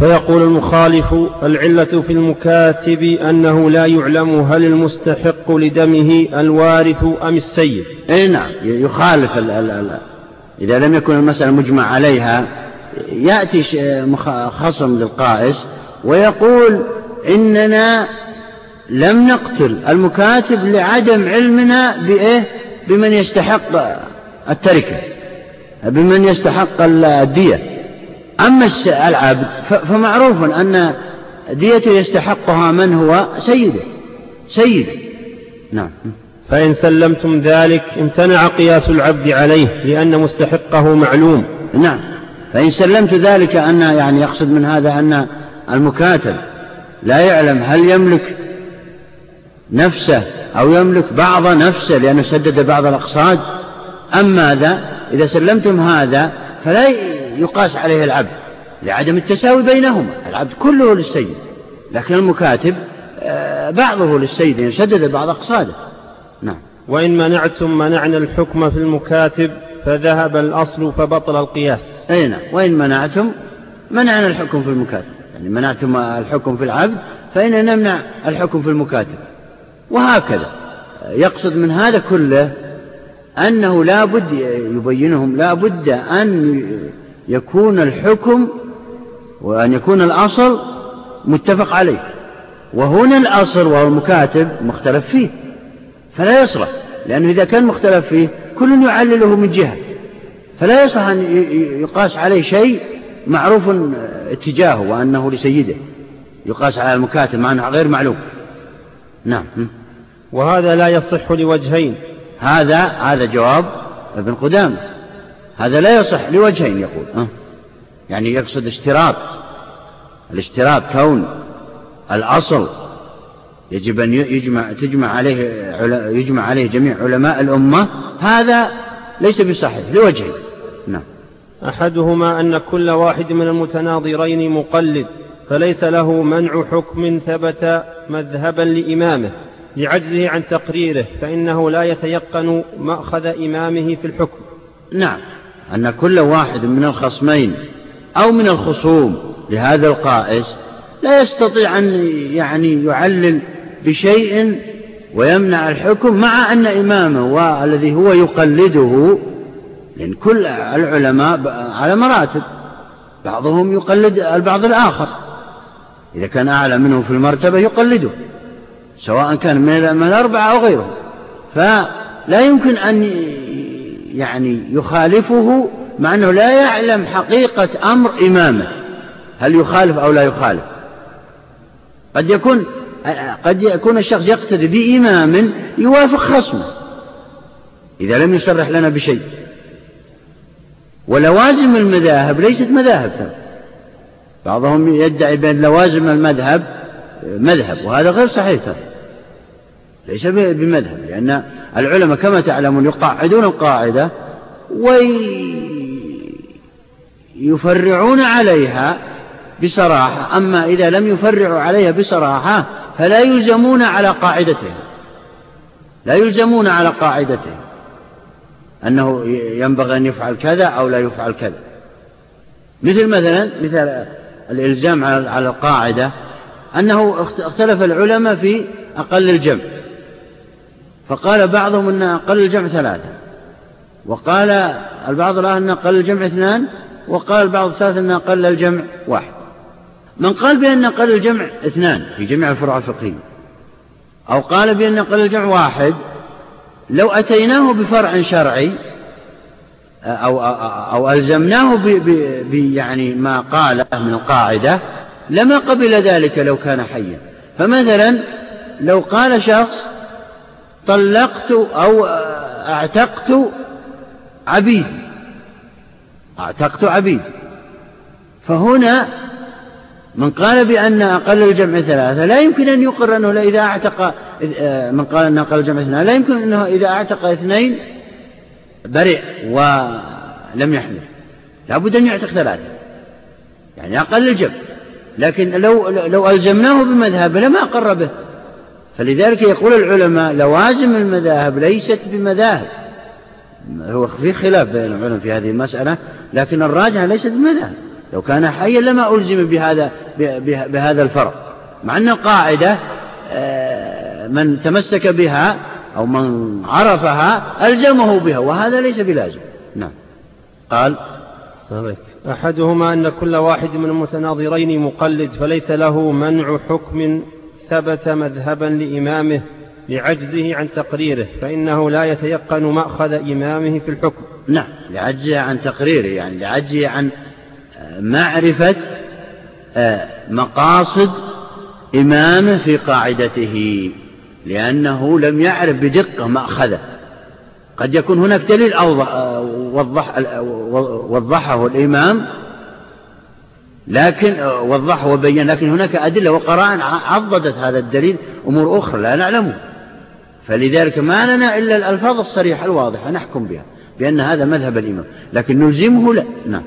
فيقول المخالف العلة في المكاتب أنه لا يعلم هل المستحق لدمه الوارث أم السيد. أي نعم. يخالف ال ال ال إذا لم يكن المسألة مجمع عليها يأتي خصم للقائس ويقول إننا لم نقتل المكاتب لعدم علمنا بإيه؟ بمن يستحق التركة بمن يستحق الدية. أما العبد فمعروف أن ديته يستحقها من هو؟ سيده. سيده. نعم. فإن سلمتم ذلك امتنع قياس العبد عليه لأن مستحقه معلوم. نعم. فإن سلمت ذلك أن يعني يقصد من هذا أن المكاتب لا يعلم هل يملك نفسه أو يملك بعض نفسه لأنه سدد بعض الأقصاد. أم ماذا؟ إذا سلمتم هذا فلا يقاس عليه العبد لعدم التساوي بينهما. العبد كله للسيد لكن المكاتب آه، بعضه للسيد يعني سدد بعض أقصاده. نعم. وإن منعتم منعنا الحكم في المكاتب فذهب الأصل فبطل القياس. أي نعم. وإن منعتم منعنا الحكم في المكاتب. يعني منعتم الحكم في العبد فإن نمنع الحكم في المكاتب. وهكذا. يقصد من هذا كله أنه لا بد يبينهم لا بد أن يكون الحكم وأن يكون الأصل متفق عليه. وهنا الأصل وهو المكاتب مختلف فيه فلا يصلح لأنه إذا كان مختلف فيه كل يعلله من جهة. فلا يصح أن يقاس عليه شيء معروف اتجاهه وأنه لسيده. يقاس على المكاتب مع أنه غير معلوم. نعم. وهذا لا يصح لوجهين. هذا هذا جواب ابن قدامة. هذا لا يصح لوجهين يقول. أه؟ يعني يقصد اشتراط. الاشتراط كون. الأصل. يجب أن يجمع تجمع عليه يجمع عليه جميع علماء الأمة. هذا ليس بصحيح لوجهين. نعم. أحدهما أن كل واحد من المتناظرين مقلد. فليس له منع حكم ثبت مذهبا لإمامه لعجزه عن تقريره فإنه لا يتيقن مأخذ إمامه في الحكم. نعم أن كل واحد من الخصمين أو من الخصوم لهذا القائس لا يستطيع أن يعني يعلل بشيء ويمنع الحكم مع أن إمامه والذي هو يقلده لأن كل العلماء على مراتب بعضهم يقلد البعض الآخر. إذا كان أعلى منه في المرتبة يقلده سواء كان من الأربعة أو غيره. فلا يمكن أن يعني يخالفه مع أنه لا يعلم حقيقة أمر إمامه. هل يخالف أو لا يخالف؟ قد يكون قد يكون الشخص يقتدي بإمام يوافق خصمه إذا لم يصرح لنا بشيء. ولوازم المذاهب ليست مذاهب بعضهم يدعي بأن لوازم المذهب مذهب وهذا غير صحيح ليس بمذهب لأن العلماء كما تعلمون يقاعدون القاعدة ويفرعون عليها بصراحة. أما إذا لم يفرعوا عليها بصراحة فلا يلزمون على قاعدتهم. لا يلزمون على قاعدتهم أنه ينبغي أن يفعل كذا أو لا يفعل كذا. مثل مثلا مثل الإلزام على القاعدة أنه اختلف العلماء في أقل الجمع. فقال بعضهم أن أقل الجمع ثلاثة. وقال البعض الآخر أن أقل الجمع اثنان وقال البعض الثالث أن أقل الجمع واحد. من قال بأن أقل الجمع اثنان في جميع الفروع الفقهية أو قال بأن أقل الجمع واحد لو أتيناه بفرع شرعي أو, أو ألزمناه ب يعني ما قاله من القاعدة لما قبل ذلك لو كان حيا. فمثلا لو قال شخص طلقت أو أعتقت عبيد أعتقت عبيد. فهنا من قال بأن أقل الجمع ثلاثة لا يمكن أن يقر أنه إذا أعتق من قال أن أقل الجمع اثنان لا يمكن أنه إذا أعتق اثنين برئ ولم يحمل. لابد أن يعتق ثلاثة. يعني أقل الجمع لكن لو لو ألزمناه بمذهب لما أقر به. فلذلك يقول العلماء لوازم المذاهب ليست بمذاهب. هو في خلاف بين العلماء في هذه المسألة لكن الراجح ليست بمذاهب لو كان حيا لما ألزم بهذا بهذا الفرق. مع أن القاعدة آه، من تمسك بها أو من عرفها ألزمه بها وهذا ليس بلازم. نعم. قال صحيح. أحدهما أن كل واحد من المتناظرين مقلد فليس له منع حكم ثبت مذهبا لإمامه لعجزه عن تقريره فإنه لا يتيقن مأخذ إمامه في الحكم. نعم لعجزه عن تقريره يعني لعجزه عن معرفة آه، مقاصد إمامه في قاعدته. لأنه لم يعرف بدقة مأخذه قد يكون هناك دليل أوضح وضح وضحه الإمام لكن وضحه وبين لكن هناك أدلة وقرائن عضدت هذا الدليل أمور أخرى لا نعلمه. فلذلك ما لنا إلا الألفاظ الصريحة الواضحة نحكم بها بأن هذا مذهب الإمام. لكن نلزمه لا. نعم.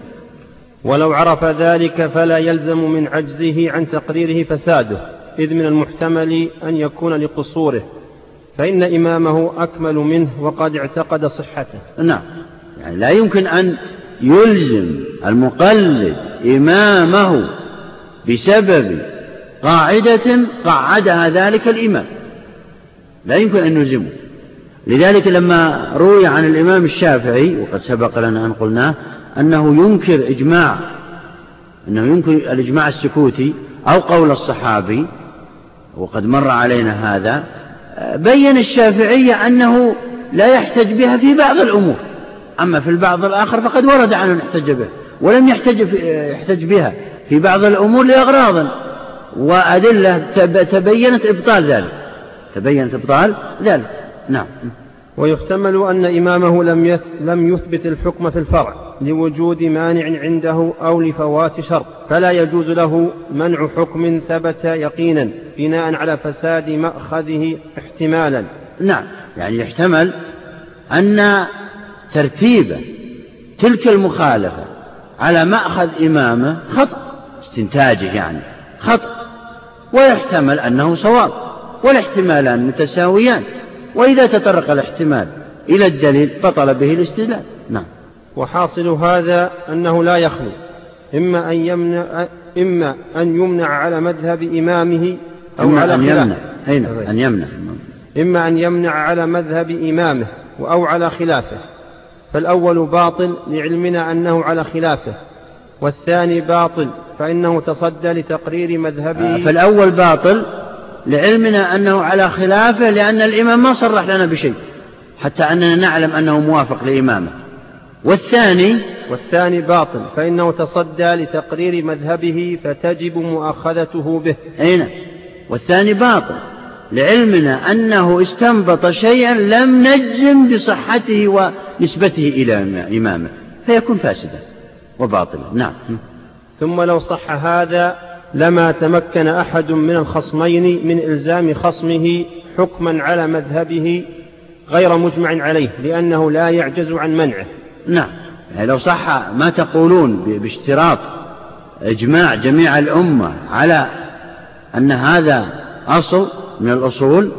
ولو عرف ذلك فلا يلزم من عجزه عن تقريره فساده. إذ من المحتمل أن يكون لقصوره فإن إمامه أكمل منه وقد اعتقد صحته. نعم. يعني لا يمكن أن يلزم المقلد إمامه بسبب قاعدة قعدها ذلك الإمام. لا يمكن أن نلزمه لذلك لما روي عن الإمام الشافعي وقد سبق لنا أن قلناه أنه ينكر إجماع أنه ينكر الإجماع السكوتي أو قول الصحابي وقد مر علينا هذا بين الشافعية أنه لا يحتج بها في بعض الأمور أما في البعض الآخر فقد ورد عنه يحتج به ولم يحتج, يحتج بها في بعض الأمور لأغراض وأدلة تبينت إبطال ذلك تبينت إبطال ذلك. نعم. ويحتمل أن إمامه لم لم يثبت الحكم في الفرع. لوجود مانع عنده أو لفوات شرط فلا يجوز له منع حكم ثبت يقينا بناء على فساد مأخذه احتمالا. نعم يعني يحتمل أن ترتيب تلك المخالفة على مأخذ إمامه خطأ استنتاجه يعني خطأ ويحتمل أنه صواب والاحتمالان متساويان وإذا تطرق الاحتمال إلى الدليل بطل به الاستدلال. نعم. وحاصل هذا أنه لا يخلو إما أن يمنع إما أن يمنع على مذهب إمامه أو إما على أن يمنع. أين؟ أن يمنع. إما أن يمنع على مذهب إمامه أو على خلافه. فالأول باطل لعلمنا أنه على خلافه والثاني باطل فإنه تصدى لتقرير مذهبه آه، فالأول باطل لعلمنا أنه على خلافه لأن الإمام ما صرح لنا بشيء حتى أننا نعلم أنه موافق لإمامه. والثاني؟ والثاني باطل فإنه تصدى لتقرير مذهبه فتجب مؤاخذته به. أين نعم. والثاني باطل لعلمنا أنه استنبط شيئا لم نجزم بصحته ونسبته إلى إمامه فيكون فاسدا وباطلا. نعم. ثم لو صح هذا لما تمكن أحد من الخصمين من إلزام خصمه حكما على مذهبه غير مجمع عليه لأنه لا يعجز عن منعه. نعم. يعني لو صح ما تقولون باشتراط إجماع جميع الأمة على أن هذا أصل من الأصول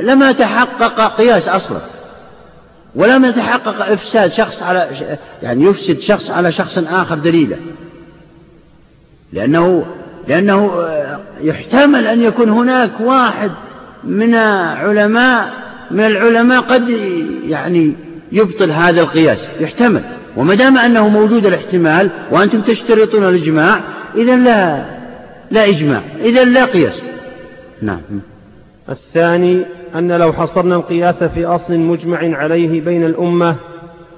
لما تحقق قياس أصلا ولم يتحقق إفساد شخص على يعني يفسد شخص على شخص آخر دليلا لأنه لأنه يحتمل أن يكون هناك واحد من علماء من العلماء قد يعني يبطل هذا القياس يحتمل. وما دام أنه موجود الاحتمال وأنتم تشترطون الإجماع إذا لا لا إجماع إذا لا قياس. نعم. الثاني أن لو حصرنا القياس في أصل مجمع عليه بين الأمة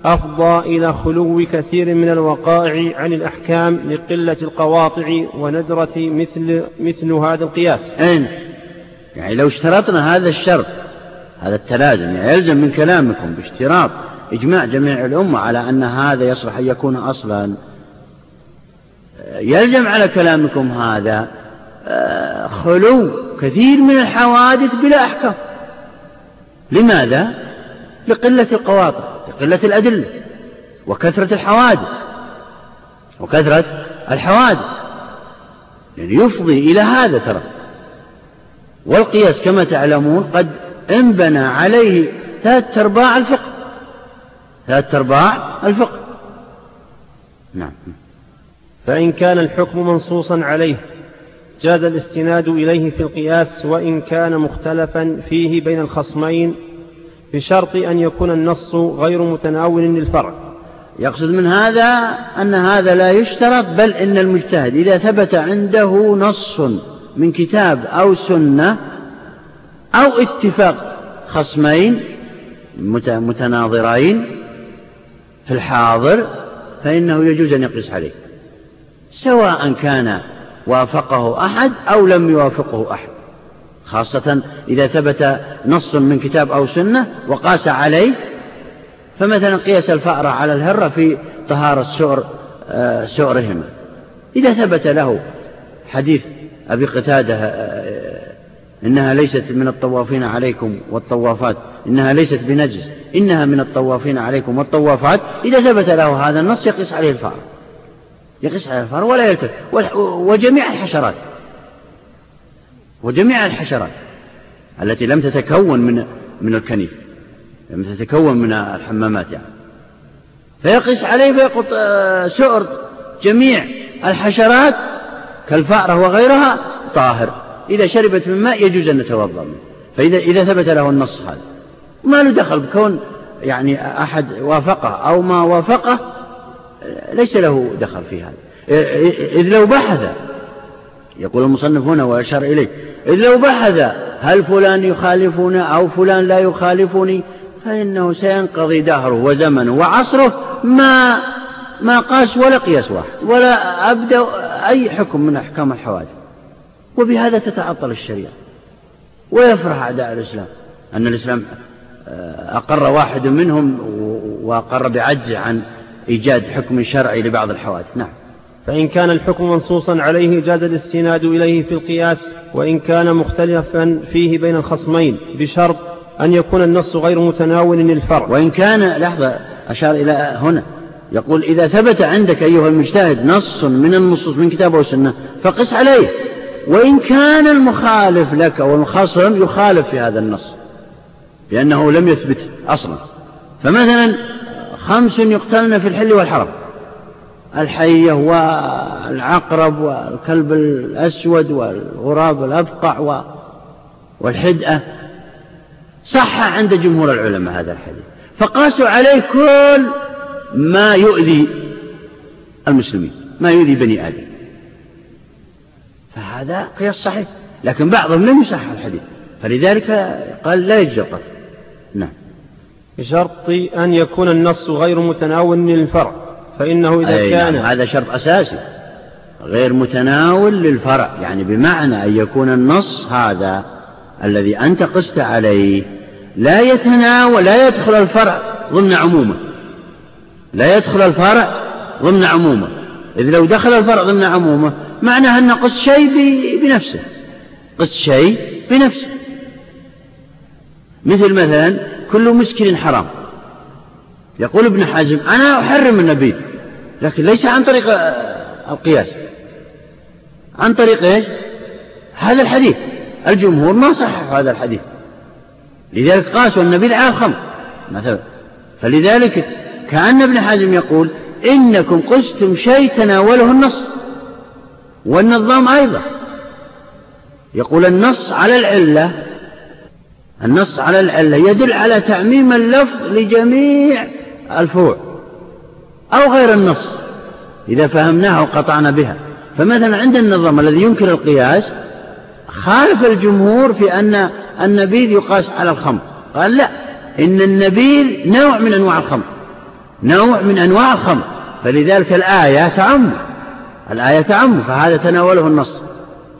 أفضى إلى خلو كثير من الوقائع عن الأحكام لقلة القواطع وندرة مثل, مثل هذا القياس. أين يعني لو اشترطنا هذا الشرط هذا التلازم يعني يلزم من كلامكم باشتراط إجماع جميع الأمة على أن هذا يصلح أن يكون أصلا. يلزم على كلامكم هذا. آه، خلو كثير من الحوادث بلا أحكام. لماذا؟ لقلة القواطع لقلة الأدلة وكثرة الحوادث وكثرة الحوادث. يعني يفضي إلى هذا ترى. والقياس كما تعلمون قد انبنى عليه ثلاث أرباع الفقه. ثلاث أرباع الفقه. نعم. فإن كان الحكم منصوصا عليه جاز الاستناد إليه في القياس وإن كان مختلفا فيه بين الخصمين بشرط أن يكون النص غير متناول للفرع. يقصد من هذا أن هذا لا يشترط بل إن المجتهد إذا ثبت عنده نص من كتاب أو سنة أو اتفاق خصمين متناظرين في الحاضر فإنه يجوز أن يقيس عليه سواء كان وافقه أحد أو لم يوافقه أحد خاصة إذا ثبت نص من كتاب أو سنة وقاس عليه فمثلا قياس الفأرة على الهرة في طهارة سؤر آه، سؤرهما إذا ثبت له حديث أبي قتادة آه، إنها ليست من الطوافين عليكم والطوافات إنها ليست بنجس إنها من الطوافين عليكم والطوافات. إذا ثبت له هذا النص يقيس عليه الفأر يقيس عليه الفأر ولا يلتفت وجميع الحشرات وجميع الحشرات التي لم تتكون من من الكنيف لم تتكون من الحمامات يعني. فيقيس عليه فيقط آه، سؤر جميع الحشرات كالفأرة وغيرها طاهر. إذا شربت من ماء يجوز أن نتوضأ منه. فإذا إذا ثبت له النص هذا. ما له دخل بكون يعني أحد وافقه أو ما وافقه ليس له دخل في هذا. إذ لو بحث يقول المصنف هنا وأشار إليه إذ لو بحث هل فلان يخالفنا أو فلان لا يخالفني فإنه سينقضي دهره وزمنه وعصره ما ما قاس ولا قياس واحد ولا أبدأ أي حكم من أحكام الحوادث. وبهذا تتعطل الشريعة. ويفرح أعداء الإسلام. أن الإسلام آه، أقر واحد منهم وأقر بعجز عن إيجاد حكم شرعي لبعض الحوادث. نعم. فإن كان الحكم منصوصا عليه جاز الاستناد إليه في القياس. وإن كان مختلفا فيه بين الخصمين بشرط أن يكون النص غير متناول للفرع. وإن كان لحظة أشار إلى هنا. يقول إذا ثبت عندك أيها المجتهد نص من النصوص من كتاب وسنة فقس عليه. وإن كان المخالف لك أو الخصم يخالف في هذا النص لأنه لم يثبت أصلا. فمثلا خمس يقتلن في الحل والحرم الحية والعقرب والكلب الأسود والغراب الأبقع والحدأة. صح عند جمهور العلماء هذا الحديث. فقاسوا عليه كل ما يؤذي المسلمين ما يؤذي بني آدم. فهذا قياس صحيح لكن بعضهم لم يصحح الحديث فلذلك قال لا يجزي القتل. نعم. بشرط أن يكون النص غير متناول للفرع فإنه إذا أي كان نعم هذا شرط أساسي. غير متناول للفرع يعني بمعنى أن يكون النص هذا الذي أنت قست عليه لا يتناول لا يدخل الفرع ضمن عمومه. لا يدخل الفرع ضمن عمومه. إذ لو دخل الفرع ضمن عمومه معناه أن قس شيء بنفسه. قس شيء بنفسه. مثل مثلا كل مسكر حرام. يقول ابن حزم أنا أحرم النبيذ لكن ليس عن طريق القياس. عن طريق إيش؟ هذا الحديث. الجمهور ما صحح هذا الحديث. لذلك قاسوا النبيذ على الخمر مثلا. فلذلك كأن ابن حزم يقول إنكم قستم شيء تناوله النص. والنظام أيضا. يقول النص على العلة النص على العلة يدل على تعميم اللفظ لجميع الفروع أو غير النص إذا فهمناها وقطعنا بها. فمثلا عند النظام الذي ينكر القياس خالف الجمهور في أن النبيذ يقاس على الخمر. قال لا إن النبيذ نوع من أنواع الخمر نوع من أنواع الخمر. فلذلك الآية تعم الآية تعم فهذا تناوله النص.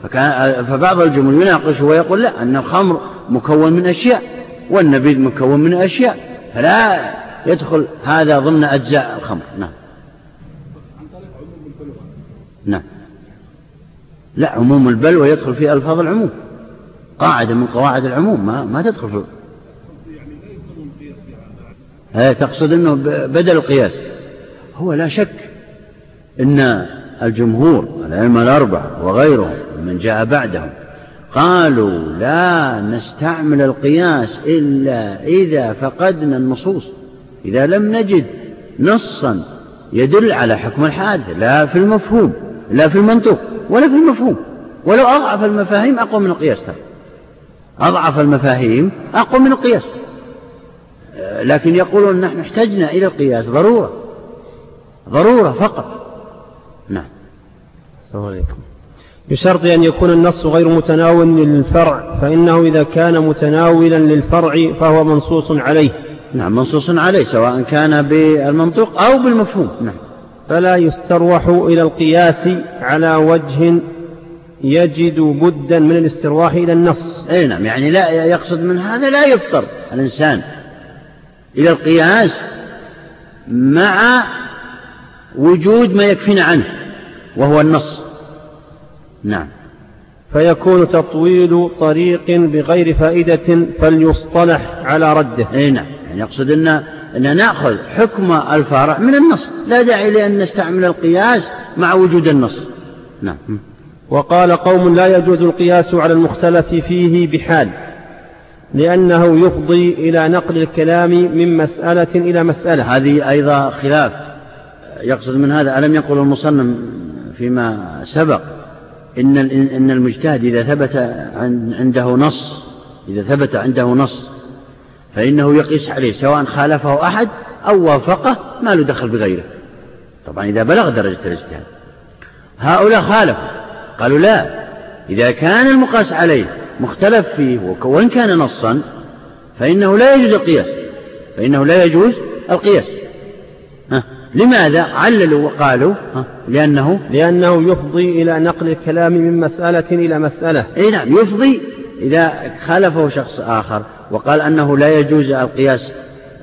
فكان فبعض الجمهور يناقش ويقول لا أن الخمر مكون من أشياء والنبيذ مكون من أشياء فلا يدخل هذا ضمن أجزاء الخمر. نعم. نعم. لا عموم البلوى يدخل في ألفاظ العموم. قاعدة من قواعد العموم ما, ما تدخل في هي تقصد أنه بدل القياس. هو لا شك أن الجمهور الأئمة الأربعة وغيرهم من جاء بعدهم قالوا لا نستعمل القياس إلا إذا فقدنا النصوص. إذا لم نجد نصا يدل على حكم الحادث لا في المفهوم لا في المنطوق ولا في المفهوم. ولو أضعف المفاهيم أقوى من القياس ترى. أضعف المفاهيم أقوى من القياس. لكن يقولون نحن احتجنا إلى القياس ضرورة ضرورة فقط. نعم. السلام عليكم. بشرط أن يكون النص غير متناول للفرع فإنه إذا كان متناولا للفرع فهو منصوص عليه. نعم منصوص عليه سواء كان بالمنطوق أو بالمفهوم. نعم. فلا يستروح إلى القياس على وجه يجد بدا من الاسترواح إلى النص. أي نعم يعني لا يقصد من هذا لا يفطر الإنسان إلى القياس مع وجود ما يكفينا عنه وهو النص. نعم. فيكون تطويل طريق بغير فائدة فليصطلح على رده. أي نعم. يعني يقصد أن أن نأخذ حكم الفارع من النص. لا داعي لأن نستعمل القياس مع وجود النص. نعم. وقال قوم لا يجوز القياس على المختلف فيه بحال لأنه يفضي إلى نقل الكلام من مسألة إلى مسألة. هذه أيضا خلاف. يقصد من هذا ألم يقل المصنف فيما سبق؟ إن إن المجتهد إذا ثبت عنده نص إذا ثبت عنده نص فإنه يقيس عليه سواء خالفه أحد أو وافقه ما له دخل بغيره. طبعا إذا بلغ درجة الاجتهاد. هؤلاء خالفوا قالوا لا إذا كان المقاس عليه مختلف فيه وإن كان نصا فإنه لا يجوز القياس فإنه لا يجوز القياس. لماذا عللوا وقالوا؟ لأنه لأنه يفضي إلى نقل الكلام من مسألة إلى مسألة. أي نعم يفضي إذا خالفه شخص آخر وقال أنه لا يجوز القياس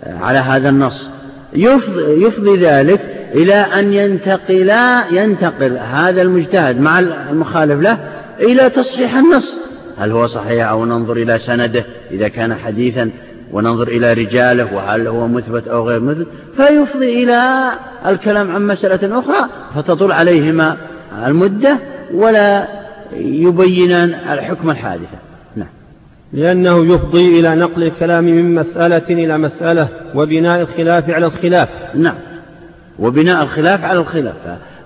على هذا النص. يفضي, يفضي ذلك إلى أن ينتقل ينتقل هذا المجتهد مع المخالف له إلى تصحيح النص. هل هو صحيح أو ننظر إلى سنده إذا كان حديثا وننظر إلى رجاله وهل هو مثبت أو غير مثبت فيفضي إلى الكلام عن مسألة أخرى فتطول عليهما المدة ولا يبينان الحكم الحادثة. نعم. لأنه يفضي إلى نقل الكلام من مسألة إلى مسألة وبناء الخلاف على الخلاف. نعم. وبناء الخلاف على الخلاف.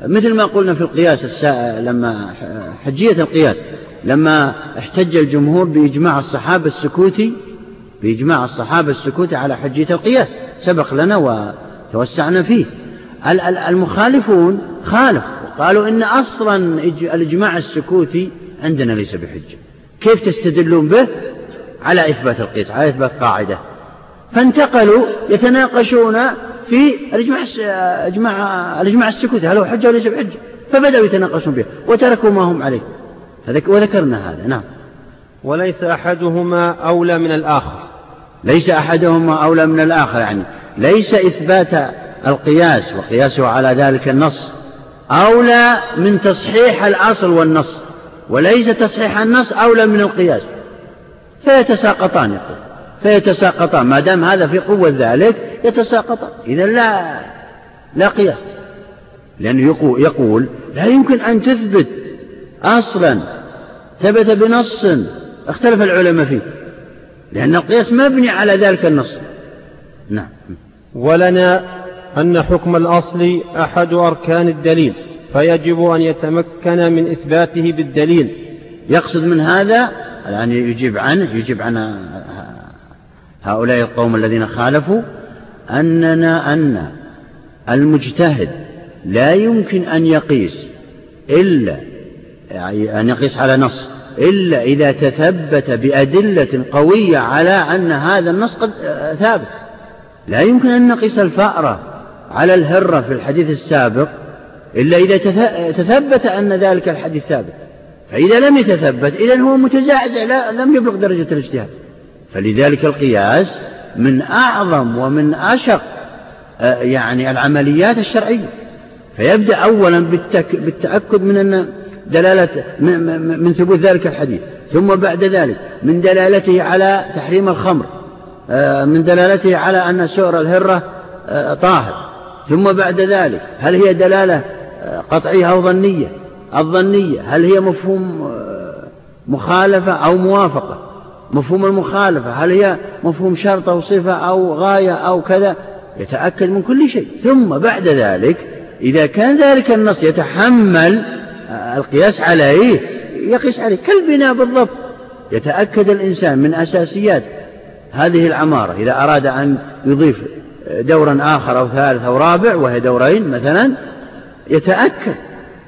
مثل ما قلنا في القياس السا... لما حجية القياس لما احتج الجمهور بإجماع الصحابة السكوتي بإجماع الصحابة السكوتي على حجية القياس سبق لنا وتوسعنا فيه. المخالفون خالف وقالوا إن أصلا الإجماع السكوتي عندنا ليس بحجة. كيف تستدلون به؟ على إثبات القياس على إثبات قاعدة. فانتقلوا يتناقشون في الإجماع إجماع الإجماع السكوتي هل هو حجة وليس بحجة؟ فبدأوا يتناقشون به وتركوا ما هم عليه. وذكرنا هذا نعم. وليس أحدهما أولى من الآخر. ليس أحدهما أولى من الآخر يعني ليس إثبات القياس وقياسه على ذلك النص. أولى من تصحيح الأصل والنص وليس تصحيح النص أولى من القياس. فيتساقطان يقول فيتساقطان. ما دام هذا في قوة ذلك يتساقطان. إذا لا لا قياس. لأنه يقول, لا يمكن أن تثبت أصلا ثبت بنص اختلف العلماء فيه. لأن القياس مبني على ذلك النص. نعم. ولنا أن حكم الأصل أحد أركان الدليل فيجب أن يتمكن من إثباته بالدليل. يقصد من هذا يعني يجيب عنه يجيب عن هؤلاء القوم الذين خالفوا أننا أن المجتهد لا يمكن أن يقيس إلا يعني أن يقيس على نص. إلا إذا تثبت بأدلة قوية على أن هذا النص قد ثابت. لا يمكن أن نقيس الفأرة على الهرة في الحديث السابق إلا إذا تثبت أن ذلك الحديث ثابت. فإذا لم يتثبت إذا هو متزعزع لم يبلغ درجة الاجتهاد. فلذلك القياس من أعظم ومن أشق آه، يعني العمليات الشرعية. فيبدأ أولا بالتأكد من أن دلالة من ثبوت ذلك الحديث. ثم بعد ذلك من دلالته على تحريم الخمر. آه، من دلالته على أن سؤر الهرة آه، طاهر. ثم بعد ذلك هل هي دلالة قطعية أو ظنية؟ الظنية هل هي مفهوم مخالفة أو موافقة؟ مفهوم المخالفة هل هي مفهوم شرط أو صفة أو غاية أو كذا؟ يتأكد من كل شيء. ثم بعد ذلك إذا كان ذلك النص يتحمل القياس عليه يقيس عليه كالبناء بالضبط. يتأكد الإنسان من أساسيات هذه العمارة إذا أراد أن يضيف دورا آخر أو ثالث أو رابع وهي دورين مثلا يتأكد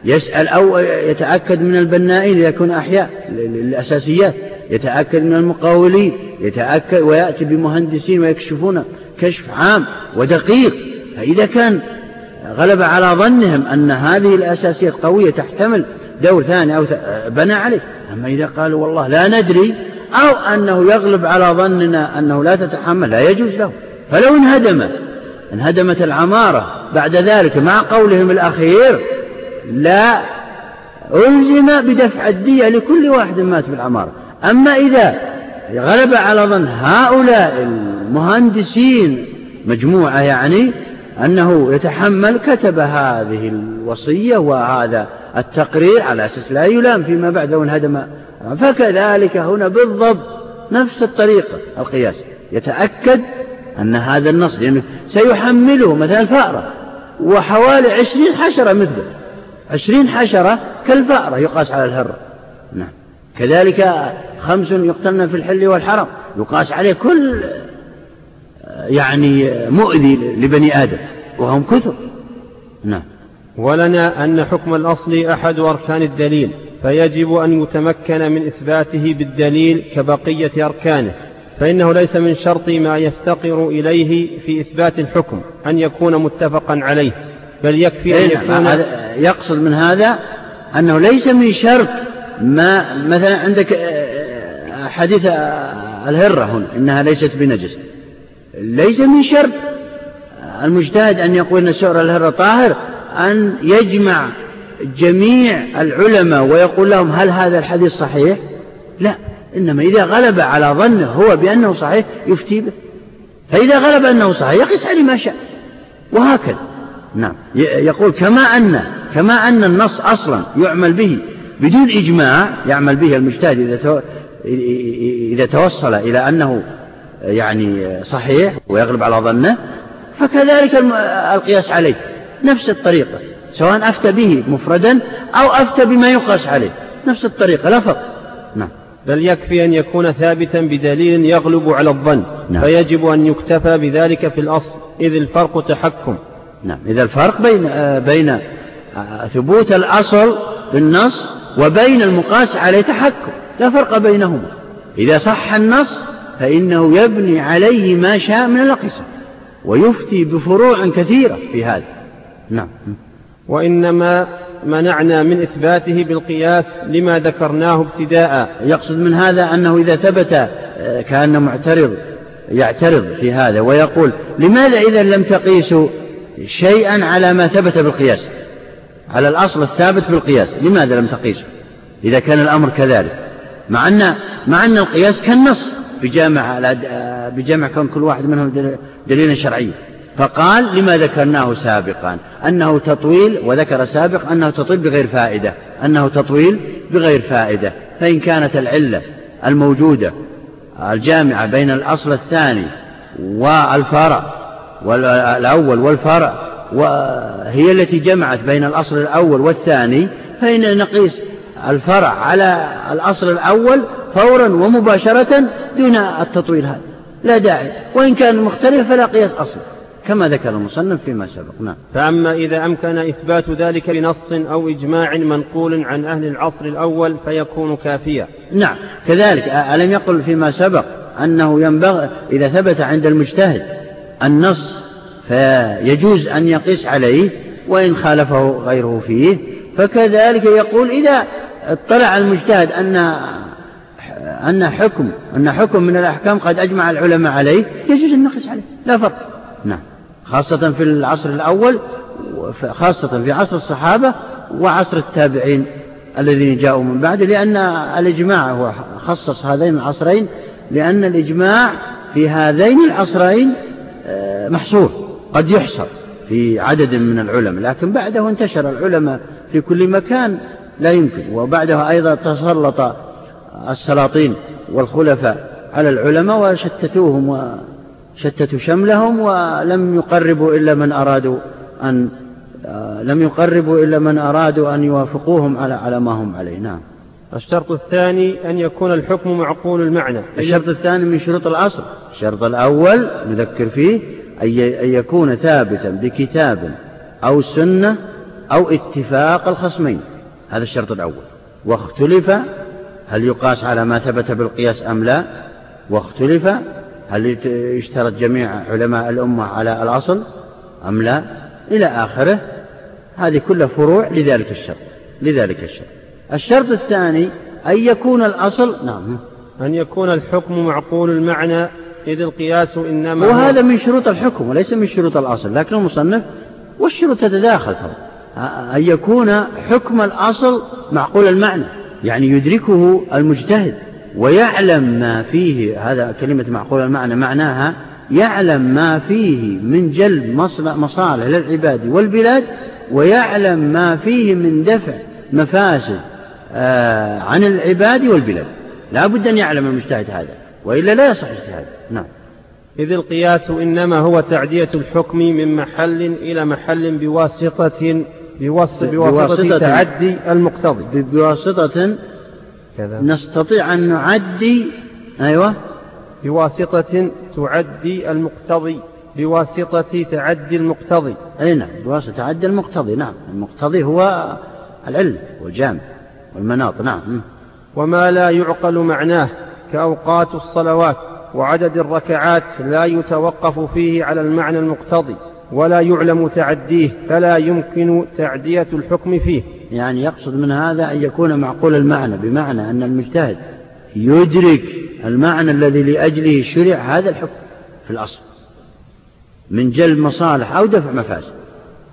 يسأل أو يتأكد من البنائين ليكون أحياء للأساسيات يتأكد من المقاولين يتأكد ويأتي بمهندسين ويكشفون كشف عام ودقيق. فإذا كان غلب على ظنهم أن هذه الأساسيات قوية تحتمل دور ثاني أو بنى عليه. أما إذا قالوا والله لا ندري أو أنه يغلب على ظننا أنه لا تتحمل لا يجوز له. فلو انهدم انهدمت العمارة بعد ذلك مع قولهم الأخير لا ألزم بدفع الدية لكل واحد مات في العمارة أما إذا غلب على ظن هؤلاء المهندسين مجموعة يعني أنه يتحمل كتب هذه الوصية وهذا التقرير على أساس لا يلام فيما بعد لو انهدم فكذلك هنا بالضبط نفس الطريقة القياس. يتأكد أن هذا النص لأنه سيحمله مثلا فأرة وحوالي عشرين حشرة مثله. عشرين حشرة كالفأرة يقاس على الهرة. نعم. كذلك خمس يقتلن في الحل والحرم يقاس عليه كل يعني مؤذي لبني آدم وهم كثر. نعم. ولنا أن حكم الأصل أحد أركان الدليل فيجب أن يتمكن من إثباته بالدليل كبقية أركانه فإنه ليس من شرط ما يفتقر إليه في إثبات الحكم أن يكون متفقا عليه بل يكفي أن نعم. يكون يقصد من هذا أنه ليس من شرط ما مثلا عندك آه، آه، حديث آه، الهرة هنا إنها ليست بنجس. ليس من شرط. المجتهد أن يقول أن سعر الهرة طاهر أن يجمع جميع العلماء ويقول لهم هل هذا الحديث صحيح؟ لا إنما إذا غلب على ظنه هو بأنه صحيح يفتي به. فإذا غلب أنه صحيح يقيس عليه ما شاء. وهكذا. نعم. يقول كما أن كما أن النص أصلا يعمل به بدون إجماع يعمل به المجتهد إذا إذا توصل إلى أنه يعني صحيح ويغلب على ظنه فكذلك القياس عليه. نفس الطريقة سواء أفتى به مفردا أو أفتى بما يقاس عليه. نفس الطريقة لا فرق. نعم. بل يكفي أن يكون ثابتا بدليل يغلب على الظن. نعم. فيجب أن يكتفى بذلك في الأصل. إذ الفرق تحكم. نعم. إذا الفرق بين آه، بين آه، ثبوت الأصل بالنص وبين المقاس عليه تحكم. لا فرق بينهما. إذا صح النص فإنه يبني عليه ما شاء من الأقصى ويفتي بفروع كثيرة في هذا. نعم. وإنما منعنا من إثباته بالقياس لما ذكرناه ابتداء. يقصد من هذا أنه إذا ثبت آه، كأنه معترض يعترض في هذا ويقول لماذا إذا لم تقيسوا شيئا على ما ثبت بالقياس؟ على الأصل الثابت بالقياس لماذا لم تقيسوا إذا كان الأمر كذلك. مع أن مع أن القياس كالنص. بجامع بجمع كون كل واحد منهم دليلا شرعيا فقال لما ذكرناه سابقا؟ أنه تطويل وذكر سابق أنه تطويل بغير فائدة. أنه تطويل بغير فائدة. فإن كانت العلة الموجودة الجامعة بين الأصل الثاني والفرع والأول والفرع وهي التي جمعت بين الأصل الأول والثاني فإن نقيس الفرع على الأصل الأول فورا ومباشرة دون التطويل هذا. لا داعي. وإن كان مختلف فلا قياس أصل كما ذكر المصنف فيما سبق. نعم. فأما إذا أمكن إثبات ذلك بنص أو إجماع منقول عن أهل العصر الأول فيكون كافيا. نعم. كذلك ألم يقل فيما سبق أنه ينبغي إذا ثبت عند المجتهد النص فيجوز أن يقيس عليه وإن خالفه غيره فيه. فكذلك يقول إذا اطلع المجتهد أن أن حكم أن حكم من الأحكام قد أجمع العلماء عليه يجوز نقيس عليه لا فرق. نعم. خاصة في العصر الأول خاصة في عصر الصحابة وعصر التابعين الذين جاءوا من بعد لأن الإجماع هو خصص هذين العصرين لأن الإجماع في هذين العصرين آه، محصور قد يحصر في عدد من العلماء لكن بعده انتشر العلماء في كل مكان لا يمكن وبعدها أيضا تسلط السلاطين والخلفاء على العلماء وشتتوهم وشتتوا شملهم ولم يقربوا إلا من أرادوا أن آه، لم يقربوا إلا من أرادوا أن يوافقوهم على على ما هم عليه. نعم. الشرط الثاني أن يكون الحكم معقول المعنى. الشرط الثاني من شروط الأصل. الشرط الأول نذكر فيه أن يكون ثابتا بكتاب أو سنة أو اتفاق الخصمين. هذا الشرط الأول. واختلف هل يقاس على ما ثبت بالقياس أم لا؟ واختلف. هل يشترط جميع علماء الأمة على الأصل أم لا؟ إلى آخره. هذه كلها فروع لذلك الشرط لذلك الشرط. الشرط الثاني أن يكون الأصل نعم. أن يكون الحكم معقول المعنى إذ القياس إنما وهذا من شروط الحكم وليس من شروط الأصل لكن المصنف والشروط تتداخل أن يكون حكم الأصل معقول المعنى. يعني يدركه المجتهد ويعلم ما فيه هذا كلمة معقول المعنى معناها يعلم ما فيه من جلب مصالح للعباد والبلاد ويعلم ما فيه من دفع مفاسد آه، عن العباد والبلاد. لا بد أن يعلم المجتهد هذا وإلا لا يصح اجتهاد نعم. إذ القياس إنما هو تعدية الحكم من محل إلى محل بواسطة بواسطة, بواسطة تعدي المقتضي. بواسطة كذا. نستطيع أن نعدي أيوة. بواسطة تعدي المقتضي. بواسطة تعدي المقتضي. أي نعم بواسطة تعدي المقتضي. نعم المقتضي هو العلم والجامع والمناط. نعم. وما لا يعقل معناه كأوقات الصلوات وعدد الركعات لا يتوقف فيه على المعنى المقتضي. ولا يعلم تعديه فلا يمكن تعدية الحكم فيه. يعني يقصد من هذا أن يكون معقول المعنى بمعنى أن المجتهد يدرك المعنى الذي لأجله شرع هذا الحكم في الأصل. من جلب مصالح أو دفع مفاسد.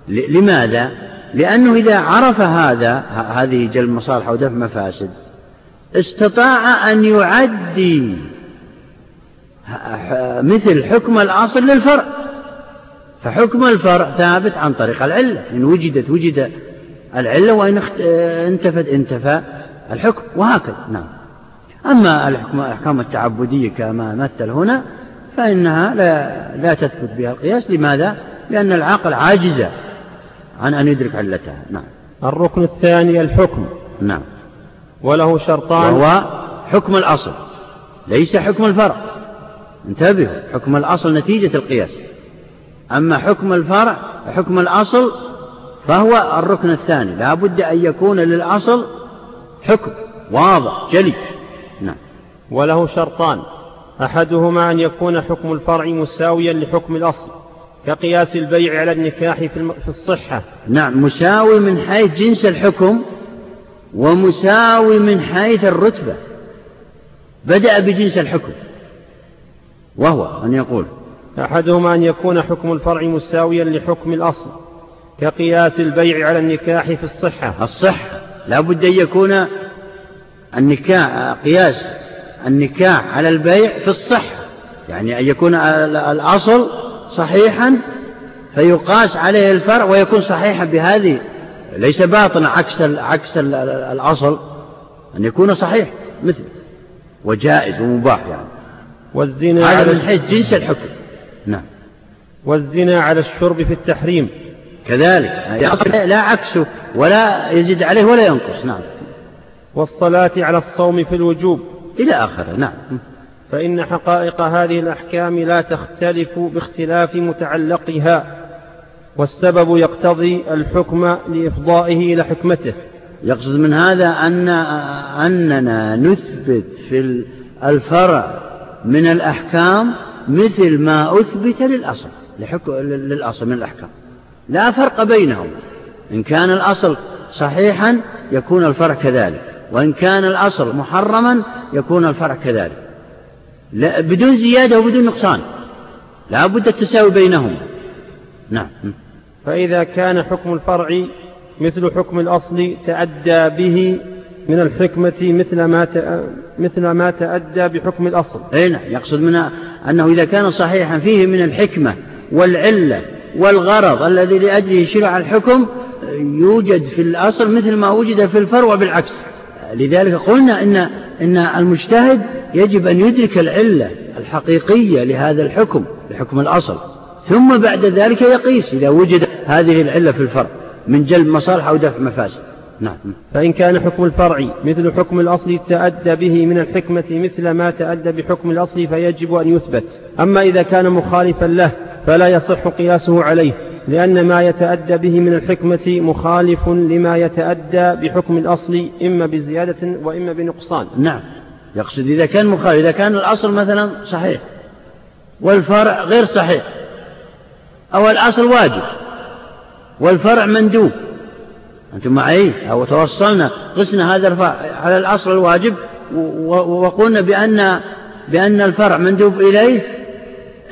لماذا؟ لأنه إذا عرف هذا هذه جلب مصالح أو دفع مفاسد استطاع أن يعدي مثل حكم الأصل للفرع. فحكم الفرع ثابت عن طريق العلة. إن وجدت وجد العلة وإن انتفت انتفى الحكم. وهكذا. نعم. أما الأحكام التعبدية كما مثل هنا فإنها لا, لا تثبت بها القياس. لماذا؟ لأن العقل عاجز عن أن يدرك علتها. نعم. الركن الثاني الحكم. نعم. وله شرطان. وهو حكم الأصل. ليس حكم الفرع. انتبهوا. حكم الأصل نتيجة القياس. أما حكم الفرع حكم الأصل فهو الركن الثاني. لا بد أن يكون للأصل حكم واضح جلي. نعم. وله شرطان. أحدهما أن يكون حكم الفرع مساويا لحكم الأصل كقياس البيع على النكاح في الصحة. نعم مساوي من حيث جنس الحكم ومساوي من حيث الرتبة. بدأ بجنس الحكم وهو أن يقول أحدهما أن يكون حكم الفرع مساويا لحكم الأصل كقياس البيع على النكاح في الصحة. الصحة. لا بد أن يكون النكاح قياس النكاح على البيع في الصحة. يعني أن يكون الأصل صحيحا فيقاس عليه الفرع ويكون صحيحا بهذه. ليس باطنا عكس عكس الأصل أن يكون صحيح مثل وجائز ومباح يعني. والزنا هذا من حيث جنس الحكم. نعم. والزنا على الشرب في التحريم. كذلك. لا عكسه ولا يزيد عليه ولا ينقص. نعم. والصلاة على الصوم في الوجوب. إلى آخره. نعم. فإن حقائق هذه الأحكام لا تختلف باختلاف متعلقها والسبب يقتضي الحكم لإفضائه إلى حكمته. يقصد من هذا أن أننا نثبت في الفرع من الأحكام مثل ما أثبت للأصل للأصل من الأحكام. لا فرق بينهم. إن كان الأصل صحيحا يكون الفرع كذلك وإن كان الأصل محرما يكون الفرع كذلك. لا بدون زيادة وبدون نقصان. لا بد التساوي بينهم. نعم. فإذا كان حكم الفرع مثل حكم الأصل تأدى به من الحكمة مثل ما مثل ما تأدى بحكم الأصل. أي نعم يقصد منها أنه إذا كان صحيحا فيه من الحكمة والعلة والغرض الذي لأجله شرع الحكم يوجد في الأصل مثل ما وجد في الفرع وبالعكس. لذلك قلنا إن إن المجتهد يجب أن يدرك العلة الحقيقية لهذا الحكم لحكم الأصل ثم بعد ذلك يقيس إذا وجد هذه العلة في الفرع من جلب مصالح أو دفع مفاسد نعم. فإن كان حكم الفرع مثل حكم الأصل تأدى به من الحكمة مثل ما تأدى بحكم الأصل فيجب أن يثبت. أما إذا كان مخالفا له فلا يصح قياسه عليه لأن ما يتأدى به من الحكمة مخالف لما يتأدى بحكم الأصل إما بزيادة وإما بنقصان. نعم. يقصد إذا كان مخالف إذا كان الأصل مثلا صحيح والفرع غير صحيح أو الأصل واجب والفرع مندوب. أنتم معي؟ أو توصلنا. قسنا هذا الفرع على الأصل الواجب وقلنا بأن بأن الفرع مندوب إليه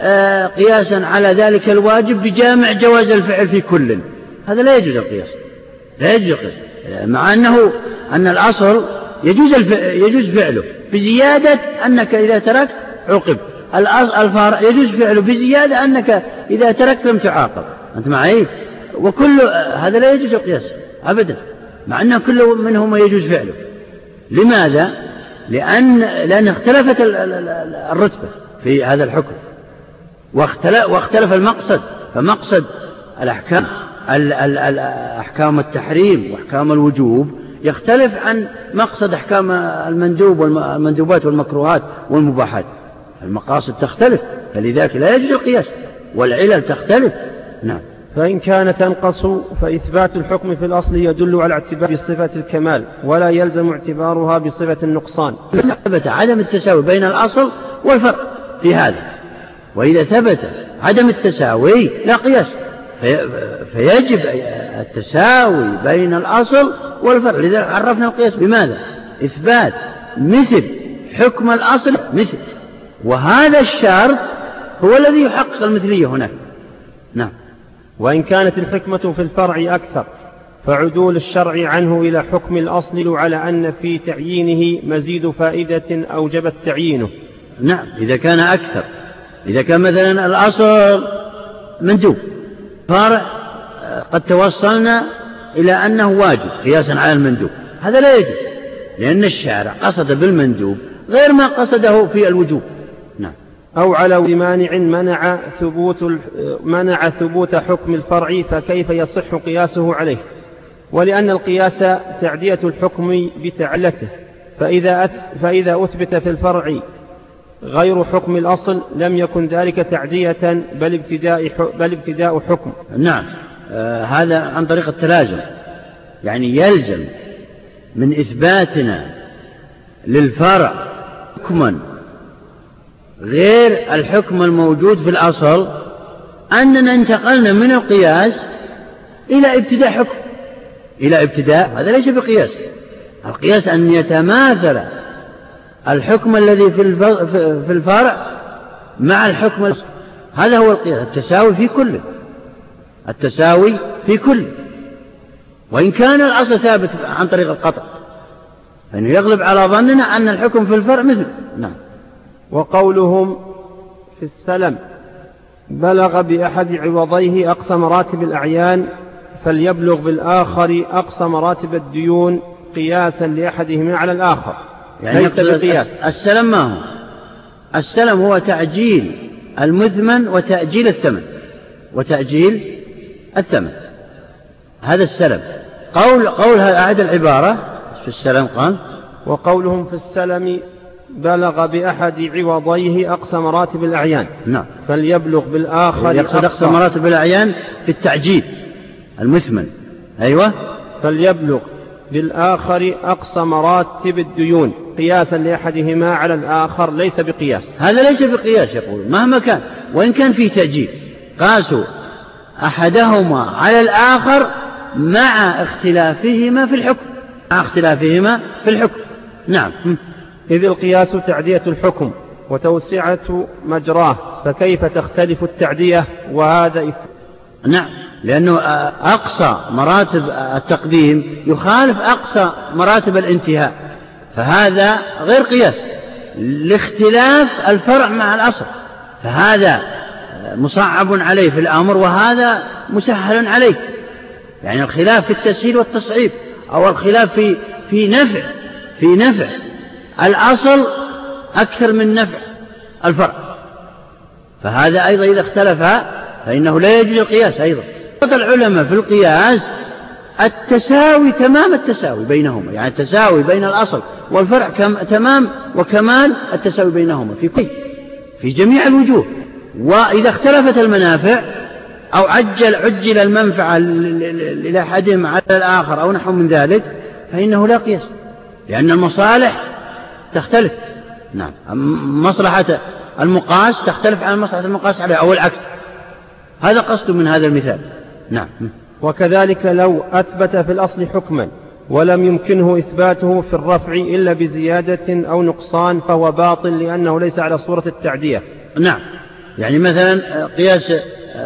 آه، قياسا على ذلك الواجب بجامع جواز الفعل في كل. هذا لا يجوز القياس. لا يجوز القياس. مع أنه أن الأصل يجوز يجوز فعله بزيادة أنك إذا تركت عوقب الفرع يجوز فعله بزيادة أنك إذا تركت لم تعاقب. أنت معي؟ وكل هذا لا يجوز القياس. أبدا مع أن كل منهما يجوز فعله. لماذا؟ لأن لأن اختلفت الرتبة في هذا الحكم. واختلف, المقصد فمقصد الأحكام أحكام التحريم وأحكام الوجوب يختلف عن مقصد أحكام المندوب والمندوبات والمكروهات والمباحات. المقاصد تختلف فلذلك لا يجوز القياس والعلل تختلف. نعم. فإن كان تنقص فإثبات الحكم في الأصل يدل على اعتبار صفة الكمال ولا يلزم اعتبارها بصفة النقصان. ثبت عدم التساوي بين الأصل والفرق في هذا وإذا ثبت عدم التساوي لا قياس. في فيجب التساوي بين الأصل والفرع لذلك عرفنا القياس بماذا؟ إثبات مثل حكم الأصل مثل. وهذا الشرط هو الذي يحقق المثلية هناك. نعم. وإن كانت الحكمة في الفرع أكثر فعدول الشرع عنه إلى حكم الأصل على أن في تعيينه مزيد فائدة أوجبت تعيينه. نعم إذا كان أكثر. إذا كان مثلا الأصل مندوب. فرع قد توصلنا إلى أنه واجب قياسا على المندوب. هذا لا يجوز لأن الشارع قصد بالمندوب غير ما قصده في الوجوب. أو على مانع منع ثبوت منع ثبوت حكم الفرع فكيف يصح قياسه عليه. ولأن القياس تعدية الحكم بتعلته. فإذا فإذا أثبت في الفرع غير حكم الأصل لم يكن ذلك تعدية بل ابتداء بل ابتداء حكم. نعم. آه هذا عن طريق التلازم يعني يلزم من إثباتنا للفرع حكما غير الحكم الموجود في الأصل أننا انتقلنا من القياس إلى ابتداء حكم إلى ابتداء هذا ليس بقياس القياس أن يتماثل الحكم الذي في الفرع مع الحكم هذا هو القياس التساوي في كله التساوي في كله. وإن كان الأصل ثابت عن طريق القطع فإنه يغلب على ظننا أن الحكم في الفرع مثل نعم. وقولهم في السلم بلغ بأحد عوضيه أقصى مراتب الأعيان فليبلغ بالآخر أقصى مراتب الديون قياسا لأحدهما على الآخر. يعني ليس بقياس. السلم ما هو؟ السلم هو تعجيل المثمن وتأجيل الثمن وتأجيل الثمن. هذا السلم. قول قول أعد العبارة في السلم قال وقولهم في السلم بلغ بأحد عوضيه أقصى مراتب الأعيان. نعم. فليبلغ بالآخر يقصد أقصى مراتب الأعيان في التعجيل المثمن. أيوة. فليبلغ بالآخر أقصى مراتب الديون. قياسا لأحدهما على الآخر ليس بقياس. هذا ليس بقياس يقول. مهما كان. وإن كان فيه تأجيل قاسوا أحدهما على الآخر مع اختلافهما في الحكم. مع اختلافهما في الحكم. نعم. إذ القياس تعدية الحكم وتوسعة مجراه فكيف تختلف التعدية وهذا نعم لأنه أقصى مراتب التقديم يخالف أقصى مراتب الانتهاء فهذا غير قياس لاختلاف الفرع مع الأصل فهذا مصعب عليه في الأمر وهذا مسهل عليه يعني الخلاف في التسهيل والتصعيب أو الخلاف في في نفع في نفع الأصل أكثر من نفع الفرع فهذا أيضا إذا اختلف فإنه لا يجوز القياس أيضا. العلماء في القياس التساوي تمام التساوي بينهما يعني التساوي بين الأصل والفرع كم تمام وكمال التساوي بينهما في كل في جميع الوجوه. وإذا اختلفت المنافع أو عجل عجل المنفعة لأحدهم على الآخر أو نحو من ذلك فإنه لا قياس. لأن المصالح تختلف. نعم. مصلحة المقاس تختلف عن مصلحة المقاس عليه أو العكس. هذا قصد من هذا المثال. نعم. وكذلك لو أثبت في الأصل حكما ولم يمكنه إثباته في الرفع إلا بزيادة أو نقصان فهو باطل لأنه ليس على صورة التعدية. نعم. يعني مثلا قياس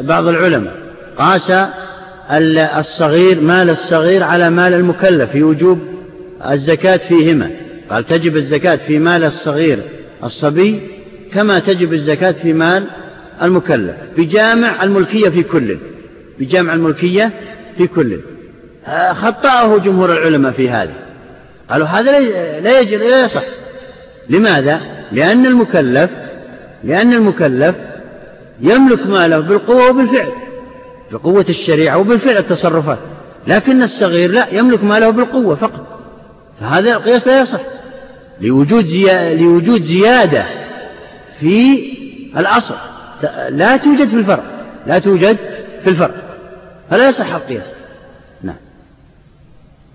بعض العلماء. قاس الصغير مال الصغير على مال المكلف في وجوب الزكاة فيهما. قال تجب الزكاة في مال الصغير الصبي كما تجب الزكاة في مال المكلف بجامع الملكية في كل بجامع الملكية في كل. خطأه جمهور العلماء في هذا. قالوا هذا لا يجب لا يصح. لماذا؟ لأن المكلف لأن المكلف يملك ماله بالقوة وبالفعل بقوة الشريعة وبالفعل التصرفات لكن الصغير لا يملك ماله بالقوة فقط. فهذا القياس لا يصح. لوجود لوجود زيادة في الأصل. لا توجد في الفرع. لا توجد في الفرع. فلا يصح القياس. نعم.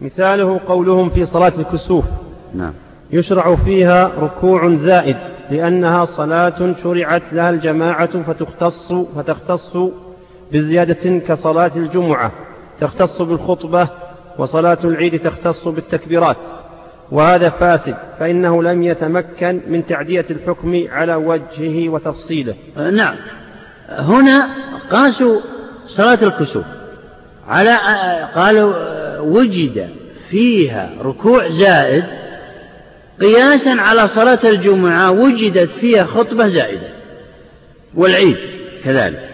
مثاله قولهم في صلاة الكسوف. نعم. يشرع فيها ركوع زائد لأنها صلاة شرعت لها الجماعة فتختص فتختص بزيادة كصلاة الجمعة. تختص بالخطبة وصلاة العيد تختص بالتكبيرات. وهذا فاسد فإنه لم يتمكن من تعدية الحكم على وجهه وتفصيله. نعم. هنا قاسوا صلاة الكسوف على قالوا وجد فيها ركوع زائد قياسا على صلاة الجمعة وجدت فيها خطبة زائدة والعيد كذلك.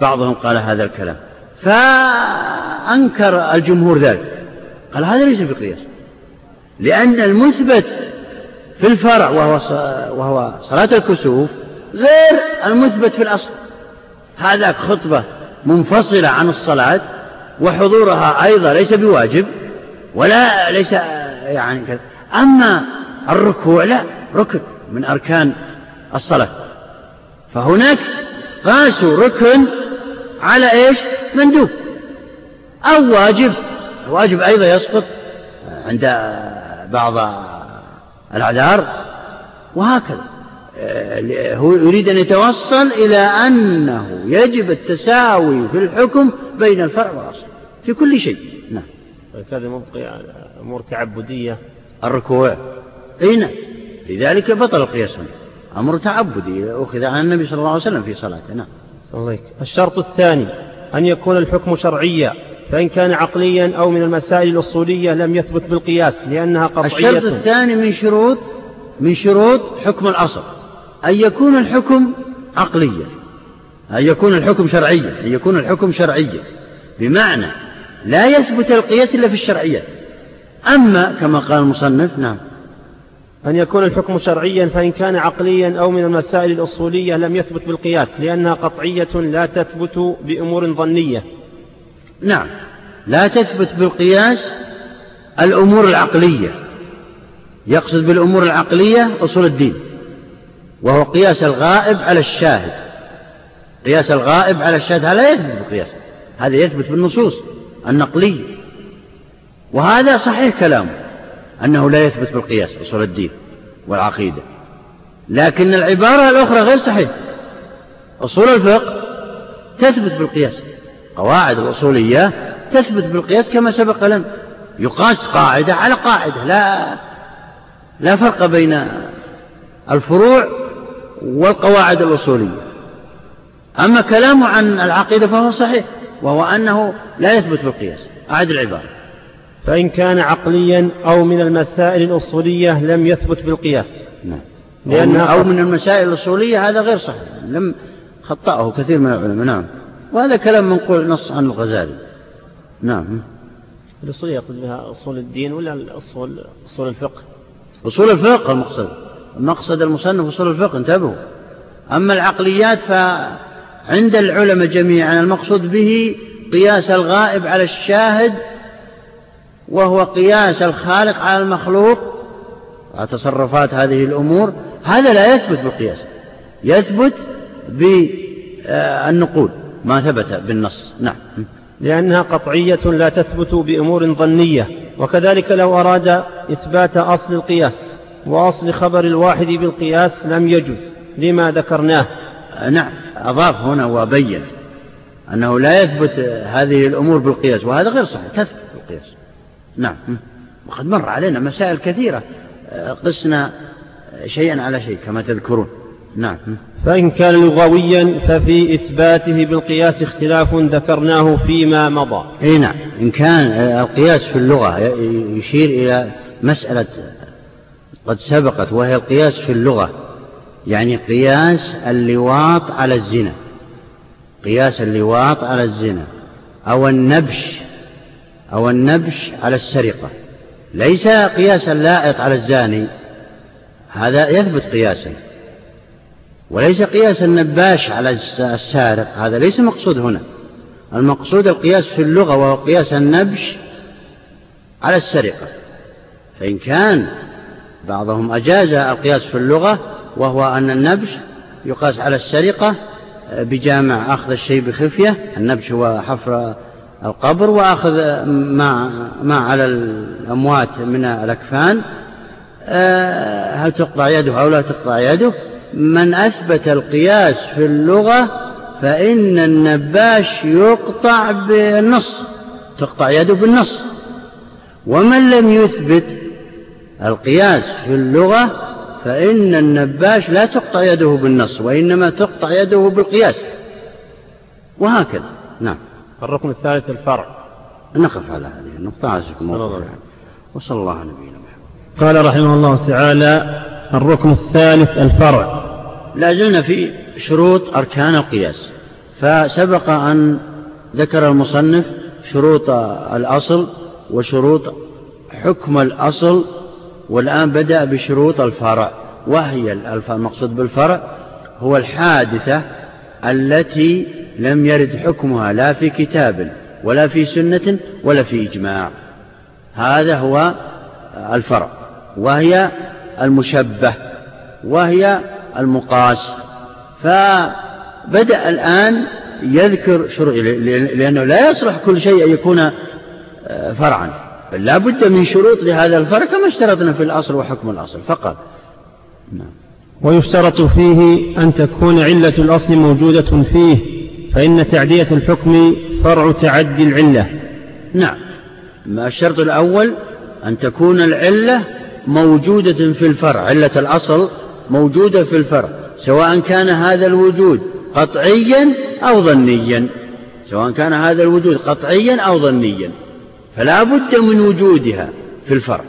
بعضهم قال هذا الكلام فأنكر الجمهور ذلك قال هذا ليس بقياس. لأن المثبت في الفرع وهو وهو صلاة الكسوف غير المثبت في الأصل. هذاك خطبة منفصلة عن الصلاة وحضورها أيضا ليس بواجب ولا ليس يعني كذا. أما الركوع لا ركن من أركان الصلاة. فهناك قاسوا ركن على إيش؟ مندوب. أو واجب الواجب أيضا يسقط عند بعض الأعذار وهكذا. هو يريد أن يتوصل إلى أنه يجب التساوي في الحكم بين الفرع والأصل في كل شيء. نعم. هذا أمور تعبدية. الركوع. أي نعم. لذلك بطل القياس هنا أمر تعبدي أخذ عن النبي صلى الله عليه وسلم في صلاته. نعم. الشرط الثاني أن يكون الحكم شرعيا. فإن كان عقليا أو من المسائل الأصولية لم يثبت بالقياس لأنها قطعية. الشرط الثاني من شروط من شروط حكم الأصل أن يكون الحكم عقليا أن يكون الحكم شرعيا أن يكون الحكم شرعيا. بمعنى لا يثبت القياس إلا في الشرعيات أما كما قال المصنف نعم. أن يكون الحكم شرعيا فإن كان عقليا أو من المسائل الأصولية لم يثبت بالقياس لأنها قطعية لا تثبت بأمور ظنية. نعم. لا تثبت بالقياس الأمور العقلية. يقصد بالأمور العقلية أصول الدين وهو قياس الغائب على الشاهد. قياس الغائب على الشاهد هذا لا يثبت بالقياس هذا يثبت بالنصوص النقلية. وهذا صحيح كلامه أنه لا يثبت بالقياس أصول الدين والعقيدة. لكن العبارة الأخرى غير صحيح. أصول الفقه تثبت بالقياس. قواعد الأصولية تثبت بالقياس كما سبق لنا. يقاس قاعدة على قاعدة. لا لا فرق بين الفروع والقواعد الأصولية. أما كلامه عن العقيدة فهو صحيح وهو أنه لا يثبت بالقياس. أعد العبارة. فإن كان عقليا أو من المسائل الأصولية لم يثبت بالقياس. نعم. لأن أو من المسائل الأصولية هذا غير صحيح. لم خطأه كثير من العلماء. نعم. وهذا كلام منقول نص عن الغزالي. نعم. الأصولية يقصد بها أصول الدين ولا الأصول أصول الفقه؟ أصول الفقه المقصد. مقصد المصنف أصول الفقه انتبهوا. أما العقليات فعند العلماء جميعا المقصود به قياس الغائب على الشاهد وهو قياس الخالق على المخلوق. تصرفات هذه الأمور. هذا لا يثبت بالقياس. يثبت بالنقول. ما ثبت بالنص. نعم. لأنها قطعية لا تثبت بأمور ظنية وكذلك لو أراد إثبات أصل القياس وأصل خبر الواحد بالقياس لم يجز لما ذكرناه. نعم. أضاف هنا وبين أنه لا يثبت هذه الأمور بالقياس وهذا غير صحيح تثبت بالقياس. نعم. وقد مر علينا مسائل كثيرة قسنا شيئا على شيء كما تذكرون. نعم. فإن كان لغويا ففي إثباته بالقياس اختلاف ذكرناه فيما مضى. أي نعم. إن كان القياس في اللغة يشير إلى مسألة قد سبقت وهي القياس في اللغة يعني قياس اللواط على الزنا. قياس اللواط على الزنا أو النبش أو النبش على السرقة. ليس قياس اللائط على الزاني هذا يثبت قياسا. وليس قياس النباش على السارق هذا ليس مقصود هنا. المقصود القياس في اللغة وهو قياس النبش على السرقة. فإن كان بعضهم أجاز القياس في اللغة وهو أن النبش يقاس على السرقة بجامع أخذ الشيء بخفية النبش هو حفر القبر وأخذ ما, ما على الأموات من الأكفان. آه، هل تقطع يده أو لا تقطع يده؟ من أثبت القياس في اللغة فإن النباش يقطع بالنص تقطع يده بالنص. ومن لم يثبت القياس في اللغة فإن النباش لا تقطع يده بالنص وإنما تقطع يده بالقياس. وهكذا. نعم. الركن الثالث الفرع. نقف على هذه النقطة. عزكم الله. وصلى الله على نبينا محمد. قال رحمه الله تعالى الركن الثالث الفرع. لا زلنا في شروط أركان القياس فسبق أن ذكر المصنف شروط الأصل وشروط حكم الأصل والآن بدأ بشروط الفرع وهي المقصود بالفرع هو الحادثة التي لم يرد حكمها لا في كتاب ولا في سنة ولا في إجماع. هذا هو الفرع وهي المشبه وهي المقاس. فبدأ الآن يذكر شروط لأنه لا يصلح كل شيء أن يكون آه، فرعا. بل لا بد من شروط لهذا الفرع كما اشترطنا في الأصل وحكم الأصل فقط. نعم. ويشترط فيه أن تكون علة الأصل موجودة فيه فإن تعدية الحكم فرع تعدي العلة. نعم. الشرط الأول؟ أن تكون العلة موجودة في الفرع علة الأصل موجودة في الفرع سواء كان هذا الوجود قطعيا أو ظنيا. سواء كان هذا الوجود قطعيا أو ظنيا. فلا بد من وجودها في الفرع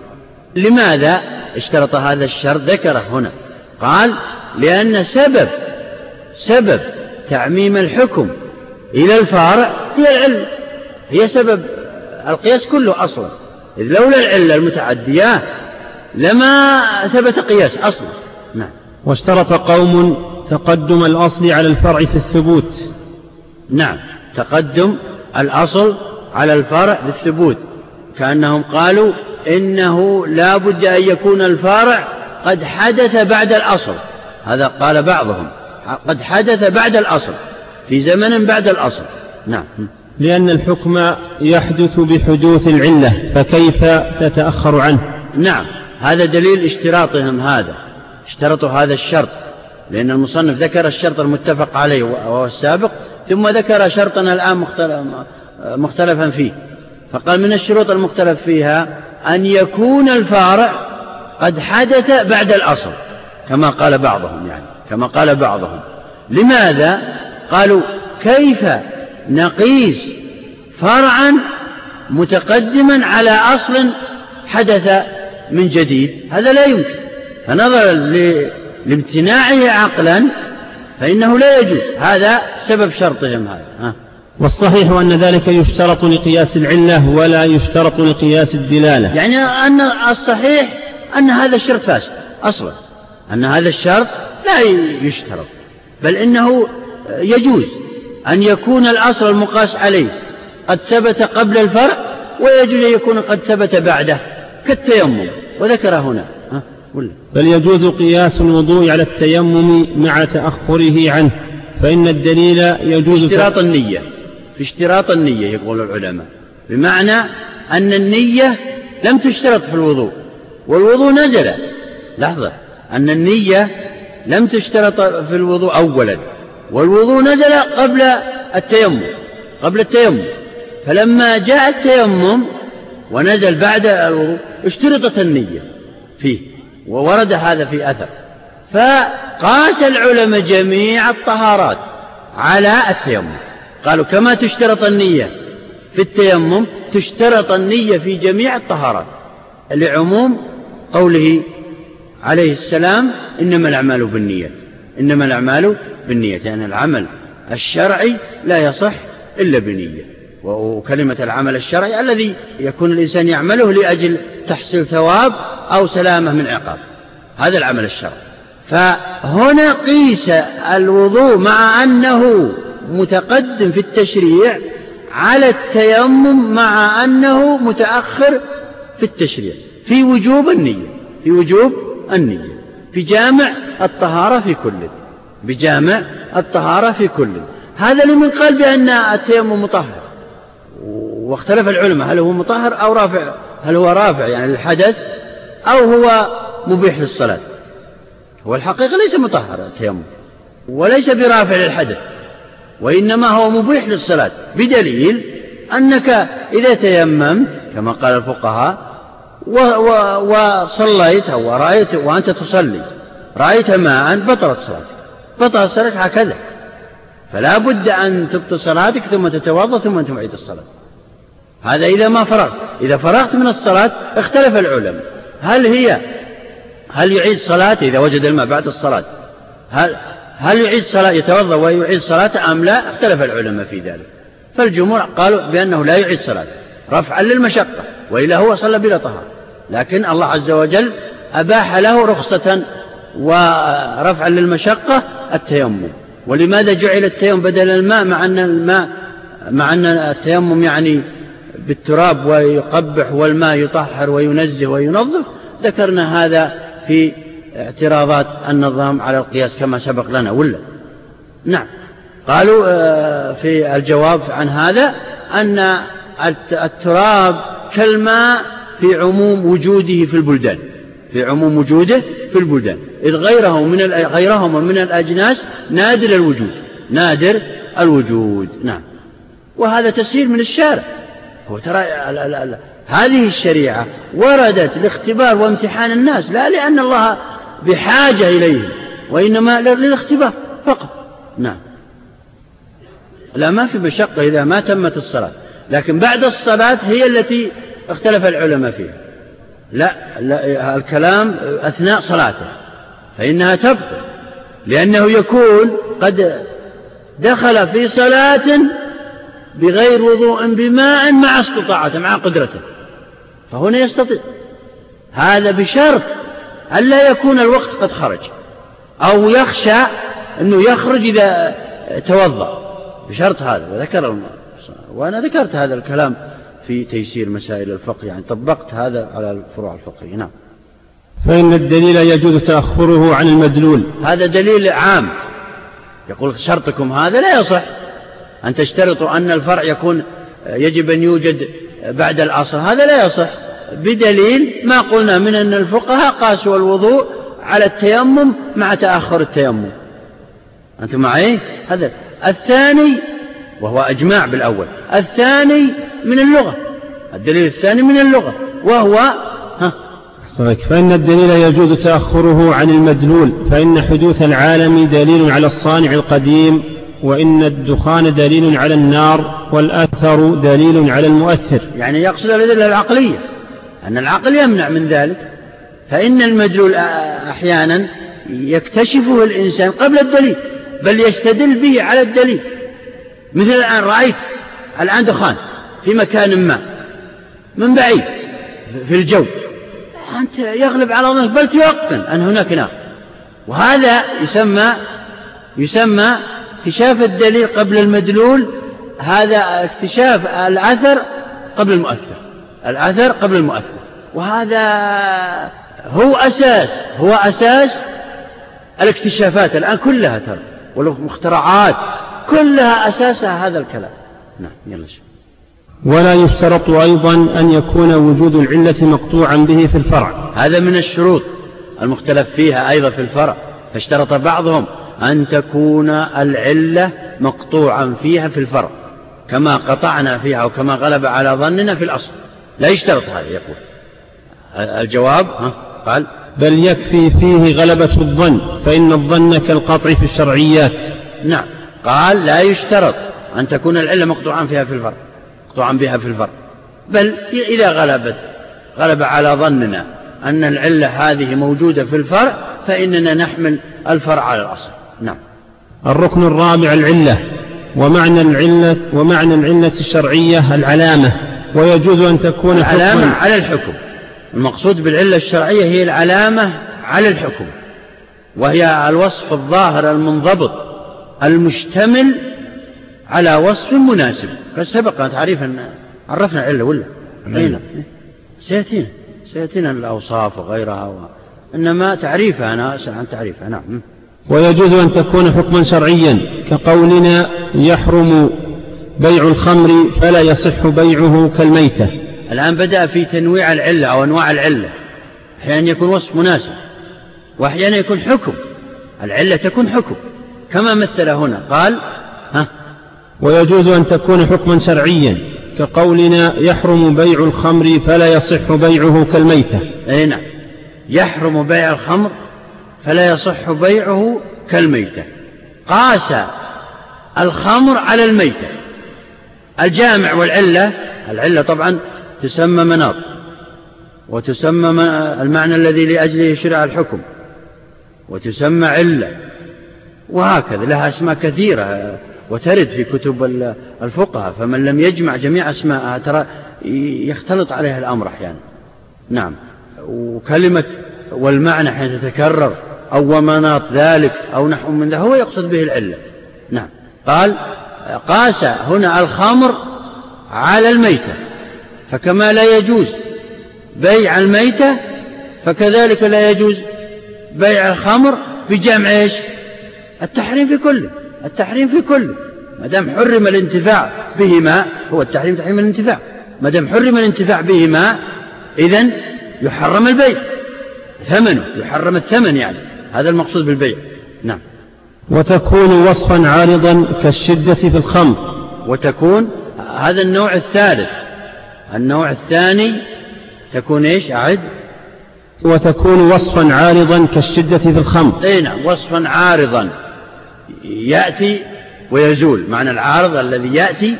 لماذا اشترط هذا الشرط؟ ذكره هنا. قال لأن سبب سبب تعميم الحكم إلى الفارع هي العلة هي سبب القياس كله أصلا. إذ لولا العلة المتعدية لما ثبت قياس أصلا. نعم. واشترط قوم تقدم الأصل على الفرع في الثبوت. نعم. تقدم الأصل على الفرع بالثبوت كأنهم قالوا إنه لا بد أن يكون الفارع قد حدث بعد الأصل. هذا قال بعضهم. قد حدث بعد الأصل. في زمن بعد الأصل. نعم. لأن الحكم يحدث بحدوث العلة فكيف تتأخر عنه؟ نعم. هذا دليل اشتراطهم هذا. اشترطوا هذا الشرط لأن المصنف ذكر الشرط المتفق عليه وهو السابق ثم ذكر شرطنا الآن مختلفا فيه. فقال من الشروط المختلف فيها أن يكون الفارع قد حدث بعد الأصل كما قال بعضهم يعني كما قال بعضهم. لماذا؟ قالوا كيف نقيس فرعا متقدما على أصل حدث من جديد؟ هذا لا يمكن. فنظرا لامتناعه عقلا فإنه لا يجوز. هذا سبب شرطهم هذا. ها. والصحيح أن ذلك يشترط لقياس العلة ولا يشترط لقياس الدلالة. يعني أن الصحيح أن هذا الشرط فاسد أصلا. أن هذا الشرط لا يشترط بل إنه يجوز أن يكون الأصل المقاس عليه. قد ثبت قبل الفرع ويجوز أن يكون قد ثبت بعده كالتيمم وذكر هنا. بل يجوز قياس الوضوء على التيمم مع تأخره عنه فإن الدليل يجوز في اشتراط النية. في اشتراط النية يقول العلماء. بمعنى أن النية لم تشترط في الوضوء والوضوء نزل. لحظة. أن النية لم تشترط في الوضوء أولا والوضوء نزل قبل التيمم قبل التيمم. فلما جاء التيمم ونزل بعد الوضوء اشترطت النية فيه. وورد هذا في أثر. فقاس العلماء جميع الطهارات على التيمم. قالوا كما تشترط النية في التيمم تشترط النية في جميع الطهارات. لعموم قوله عليه السلام إنما الأعمال بالنية. إنما الأعمال بالنية يعني العمل الشرعي لا يصح إلا بنية. وكلمة العمل الشرعي الذي يكون الإنسان يعمله لأجل تحصيل ثواب أو سلامة من عقاب. هذا العمل الشرعي. فهنا قيس الوضوء مع أنه متقدم في التشريع على التيمم مع أنه متأخر في التشريع. في وجوب النية. في وجوب النية. في جامع الطهارة في كل بجامع الطهارة في كل هذا لمن قال بأن التيمم مطهر. واختلف العلماء هل هو مطهر أو رافع؟ هل هو رافع يعني للحدث أو هو مبيح للصلاة؟ هو الحقيقة ليس مطهر التيمم وليس برافع للحدث وإنما هو مبيح للصلاة بدليل أنك إذا تيممت كما قال الفقهاء وصليت أو رأيت وأنت تصلي رأيت ماء بطلت صلاتك بطلت صلاتك هكذا فلا بد أن تبطل صلاتك ثم تتوضأ ثم تعيد الصلاة. هذا إذا ما فرغت. إذا فرغت من الصلاة اختلف العلماء. هل هي هل يعيد صلاته إذا وجد الماء بعد الصلاة؟ هل هل يعيد صلاة يتوضأ ويعيد صلاته أم لا؟ اختلف العلماء في ذلك. فالجمهور قالوا بأنه لا يعيد صلاته رفعا للمشقة وإلا هو صلى بلا طهارة. لكن الله عز وجل أباح له رخصة ورفعا للمشقة التيمم. ولماذا جعل التيمم بدل الماء مع أن الماء مع أن التيمم يعني بالتراب ويقبح والماء يطهر وينزه وينظف ذكرنا هذا في اعتراضات النظام على القياس كما سبق لنا ولا؟ نعم. قالوا آه، في الجواب عن هذا أن التراب كالماء في عموم وجوده في البلدان في عموم وجوده في البلدان. إذ غيره من غيرهما من الأجناس نادر الوجود نادر الوجود. نعم. وهذا تسهيل من الشارع. ترى هذه الشريعة وردت لاختبار وامتحان الناس لا لأن الله بحاجة إليهم وإنما للاختبار فقط. نعم. لا ما في مشقة إذا ما تمت الصلاة. لكن بعد الصلاة هي التي اختلف العلماء فيها. لا, لا الكلام أثناء صلاته فإنها تبطل لأنه يكون قد دخل في صلاة بغير وضوء بماء مع استطاعته مع قدرته. فهنا يستطيع. هذا بشرط ألا يكون الوقت قد خرج أو يخشى أنه يخرج إذا توضأ. بشرط هذا وذكر وأنا ذكرت هذا الكلام في تيسير مسائل الفقه يعني طبقت هذا على الفروع الفقهية. نعم. فإن الدليل يجوز تأخره عن المدلول. هذا دليل عام. يقول شرطكم هذا لا يصح. أن تشترطوا أن الفرع يكون يجب أن يوجد بعد الأصل هذا لا يصح. بدليل ما قلنا من أن الفقهاء قاسوا الوضوء على التيمم مع تأخر التيمم. أنتم معي؟ هذا الثاني وهو إجماع بالأول. الثاني من اللغة. الدليل الثاني من اللغة وهو ها؟ فإن الدليل يجوز تأخره عن المدلول فإن حدوث العالم دليل على الصانع القديم وإن الدخان دليل على النار والأثر دليل على المؤثر. يعني يقصد الأدلة العقلية. أن العقل يمنع من ذلك. فإن المدلول أحيانا يكتشفه الإنسان قبل الدليل بل يستدل به على الدليل. مثل الآن رأيت الآن دخان في مكان ما من بعيد في الجو. أنت يغلب على ظنك بل تيقن أن هناك نار. وهذا يسمى يسمى اكتشاف الدليل قبل المدلول هذا اكتشاف الأثر قبل المؤثر الأثر قبل المؤثر. وهذا هو أساس هو أساس الاكتشافات الآن كلها ترى والمخترعات كلها أساسها هذا الكلام. نعم يلا شو. ولا يشترط أيضا أن يكون وجود العلة مقطوعا به في الفرع. هذا من الشروط المختلف فيها أيضا في الفرع فاشترط بعضهم. أن تكون العلة مقطوعا فيها في الفرع كما قطعنا فيها وكما غلب على ظننا في الأصل. لا يشترط هذا يقول. الجواب ها قال بل يكفي فيه غلبة الظن فإن الظن كالقطع في الشرعيات. نعم. قال لا يشترط أن تكون العلة مقطوعا فيها في الفرع مقطوعا بها في الفرع بل إذا غلبت غلب على ظننا أن العلة هذه موجودة في الفرع فإننا نحمل الفرع على الأصل. نعم. الركن الرابع العلة ومعنى العلة ومعنى العلة الشرعية العلامة ويجوز أن تكون العلامة على الحكم. المقصود بالعلة الشرعية هي العلامة على الحكم وهي الوصف الظاهر المنضبط المشتمل على وصف مناسب. قد سبق تعريفا عرفنا العلة ولا؟ أين سيأتينا سيأتينا الأوصاف وغيرها و... إنما تعريفها أنا أسأل عن تعريفها. نعم. ويجوز أن تكون حكما شرعيا كقولنا يحرم بيع الخمر فلا يصح بيعه كالميتة. الآن بدأ في تنويع العلة أو أنواع العلة. أحيانا يكون وصف مناسب وأحيانا يكون حكم. العلة تكون حكم. كما مثل هنا قال ها؟ ويجوز أن تكون حكما شرعيا كقولنا يحرم بيع الخمر فلا يصح بيعه كالميتة. أي نعم. يحرم بيع الخمر فلا يصح بيعه كالميتة. قاس الخمر على الميتة. الجامع والعلة العلة طبعا تسمى مناط وتسمى المعنى الذي لأجله شرع الحكم وتسمى علة. وهكذا لها أسماء كثيرة وترد في كتب الفقهاء فمن لم يجمع جميع أسماءها ترى يختلط عليها الأمر أحيانا. نعم. وكلمة والمعنى حين تتكرر أو ومناط ذلك أو نحو من ذلك هو يقصد به العلة. نعم. قال قاس هنا الخمر على الميتة فكما لا يجوز بيع الميتة فكذلك لا يجوز بيع الخمر بجمع إيش؟ التحريم في كله التحريم في كله. ما دام حرم الانتفاع بهما هو التحريم تحريم الانتفاع. ما دام حرم الانتفاع بهما إذا يحرم البيع ثمنه يحرم الثمن يعني. هذا المقصود بالبيع. نعم. وتكون وصفا عارضا كالشدة في الخمر. وتكون هذا النوع الثالث. النوع الثاني تكون إيش؟ أعد. وتكون وصفا عارضا كالشدة في الخمر. إي نعم وصفا عارضا. يأتي ويزول. معنى العارض الذي يأتي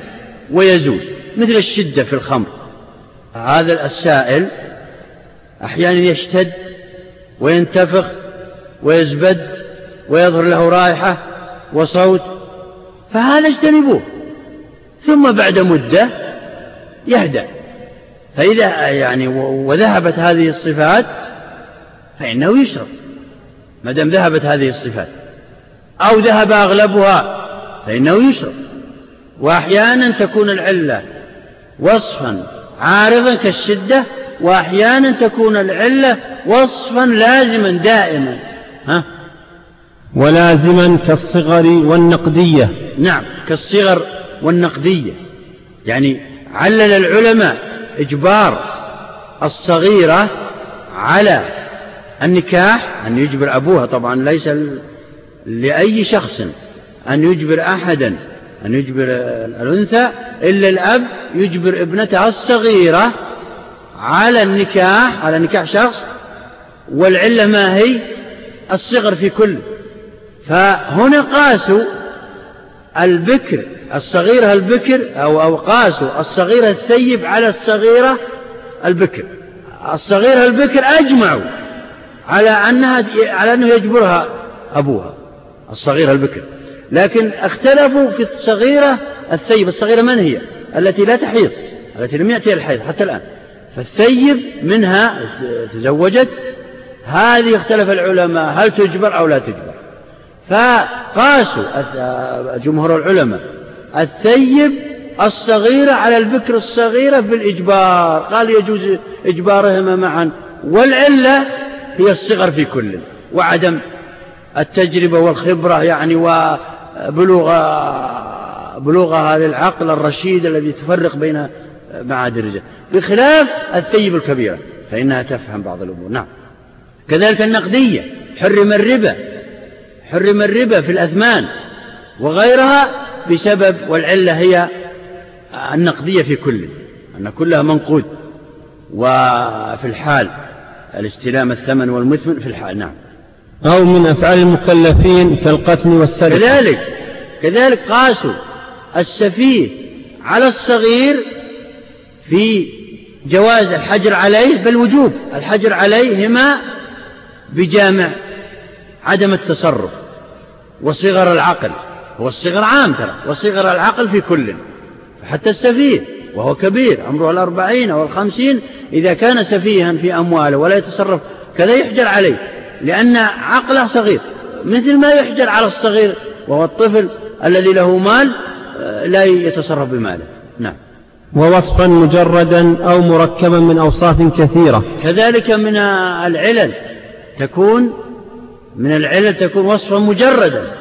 ويزول. مثل الشدة في الخمر. هذا السائل أحيانا يشتد وينتفخ ويزبد ويظهر له رائحة وصوت فهذا اجتنبوه. ثم بعد مدة يهدأ. فإذا يعني وذهبت هذه الصفات فإنه يشرب. ما دام ذهبت هذه الصفات. أو ذهب أغلبها فإنه يشرب. وأحيانا تكون العلة وصفا عارضا كالشدة وأحيانا تكون العلة وصفا لازما دائما. ها؟ ولازما كالصغر والنقدية. نعم كالصغر والنقدية. يعني علل العلماء إجبار الصغيرة على النكاح أن يجبر أبوها طبعا ليس لأي شخص أن يجبر أحدا أن يجبر الأنثى إلا الأب يجبر ابنته الصغيرة على النكاح على نكاح شخص والعلة ما هي؟ الصغر في كل. فهنا قاسوا البكر الصغيرة البكر أو أو قاسوا الصغيرة الثيب على الصغيرة البكر. الصغيرة البكر أجمعوا على أنها على أنه يجبرها أبوها الصغيرة البكر. لكن اختلفوا في الصغيرة الثيب الصغيرة من هي؟ التي لا تحيض التي لم يأتي الحيض حتى الآن. فالثيب منها تزوجت هذه اختلف العلماء هل تجبر أو لا تجبر. فقاسوا جمهور العلماء الثيب الصغيرة على البكر الصغيرة بالإجبار. قال يجوز إجبارهما معا. والعلة هي الصغر في كل وعدم التجربة والخبرة يعني وبلوغ بلوغها للعقل الرشيد الذي تفرق بين معاد الرجال. بخلاف الثيب الكبيرة فإنها تفهم بعض الأمور. نعم. كذلك النقدية حرم الربا حرم الربا في الأثمان وغيرها بسبب والعلة هي النقدية في كل أن كلها منقود وفي الحال الاستلام الثمن والمثمن في الحال نعم. أو من أفعال المكلفين كالقتل والسرقة. كذلك كذلك قاسوا السفيه على الصغير في جواز الحجر عليه بل وجوب الحجر عليهما بجامع عدم التصرف وصغر العقل هو الصغر عام ترى وصغر العقل في كل حتى السفيه وهو كبير عمره الأربعين أو الخمسين إذا كان سفيها في أمواله ولا يتصرف كذا يحجر عليه لأن عقله صغير مثل ما يحجر على الصغير وهو الطفل الذي له مال آه، لا يتصرف بماله. نعم. ووصفا مجردا أو مركبا من أوصاف كثيرة. كذلك من العلل. تكون من العلل تكون وصفا مجردا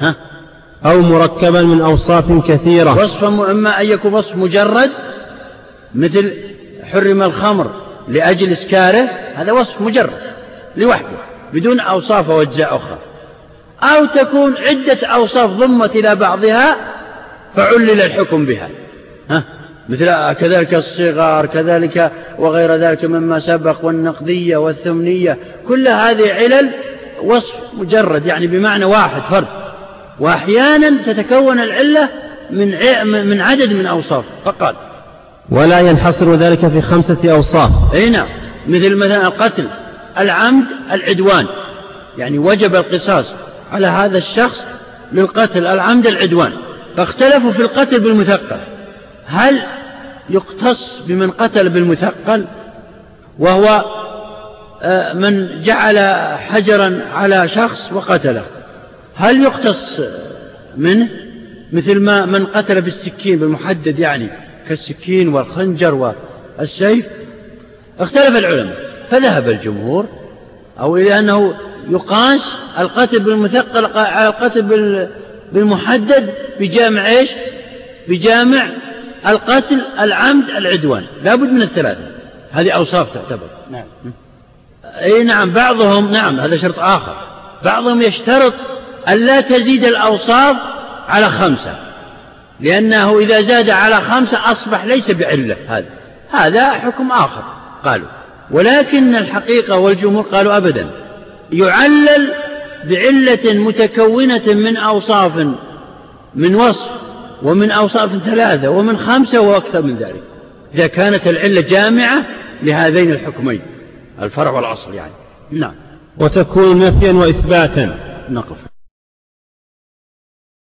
ها؟ أو مركبا من أوصاف كثيرة. وصفا إما أن يكون وصف مجرد مثل حرم الخمر لأجل إسكاره هذا وصف مجرد لوحده بدون أوصاف وأجزاء أخرى. أو تكون عدة أوصاف ضمت إلى بعضها فعلل الحكم بها ها؟ مثل كذلك الصغار كذلك وغير ذلك مما سبق والنقدية والثمنية كل هذه علل وصف مجرد يعني بمعنى واحد فرد. وأحيانا تتكون العلة من من عدد من أوصاف فقال ولا ينحصر ذلك في خمسة أوصاف. أي نعم. مثل مثلا القتل العمد العدوان. يعني وجب القصاص على هذا الشخص للقتل العمد العدوان. فاختلفوا في القتل بالمثقل هل يقتص بمن قتل بالمثقل وهو آه، من جعل حجرا على شخص وقتله. هل يقتص منه؟ مثل ما من قتل بالسكين بالمحدد يعني كالسكين والخنجر والسيف. اختلف العلماء فذهب الجمهور أو إلى أنه يقاس القتل بالمثقل على القتل بالمحدد بجامع إيش؟ بجامع القتل العمد العدوان. لابد من الثلاثة. هذه أوصاف تعتبر. نعم. أي نعم بعضهم نعم هذا شرط آخر. بعضهم يشترط أن لا تزيد الأوصاف على خمسة. لأنه إذا زاد على خمسة أصبح ليس بعلة هذا. هذا حكم آخر قالوا. ولكن الحقيقة والجمهور قالوا أبدا. يعلل بعلة متكونة من أوصاف من وصف. ومن أوصاف ثلاثة ومن خمسة وأكثر من ذلك. إذا كانت العلة جامعة لهذين الحكمين الفرع والأصل يعني. نعم. وتكون نفيا وإثباتا. نقف.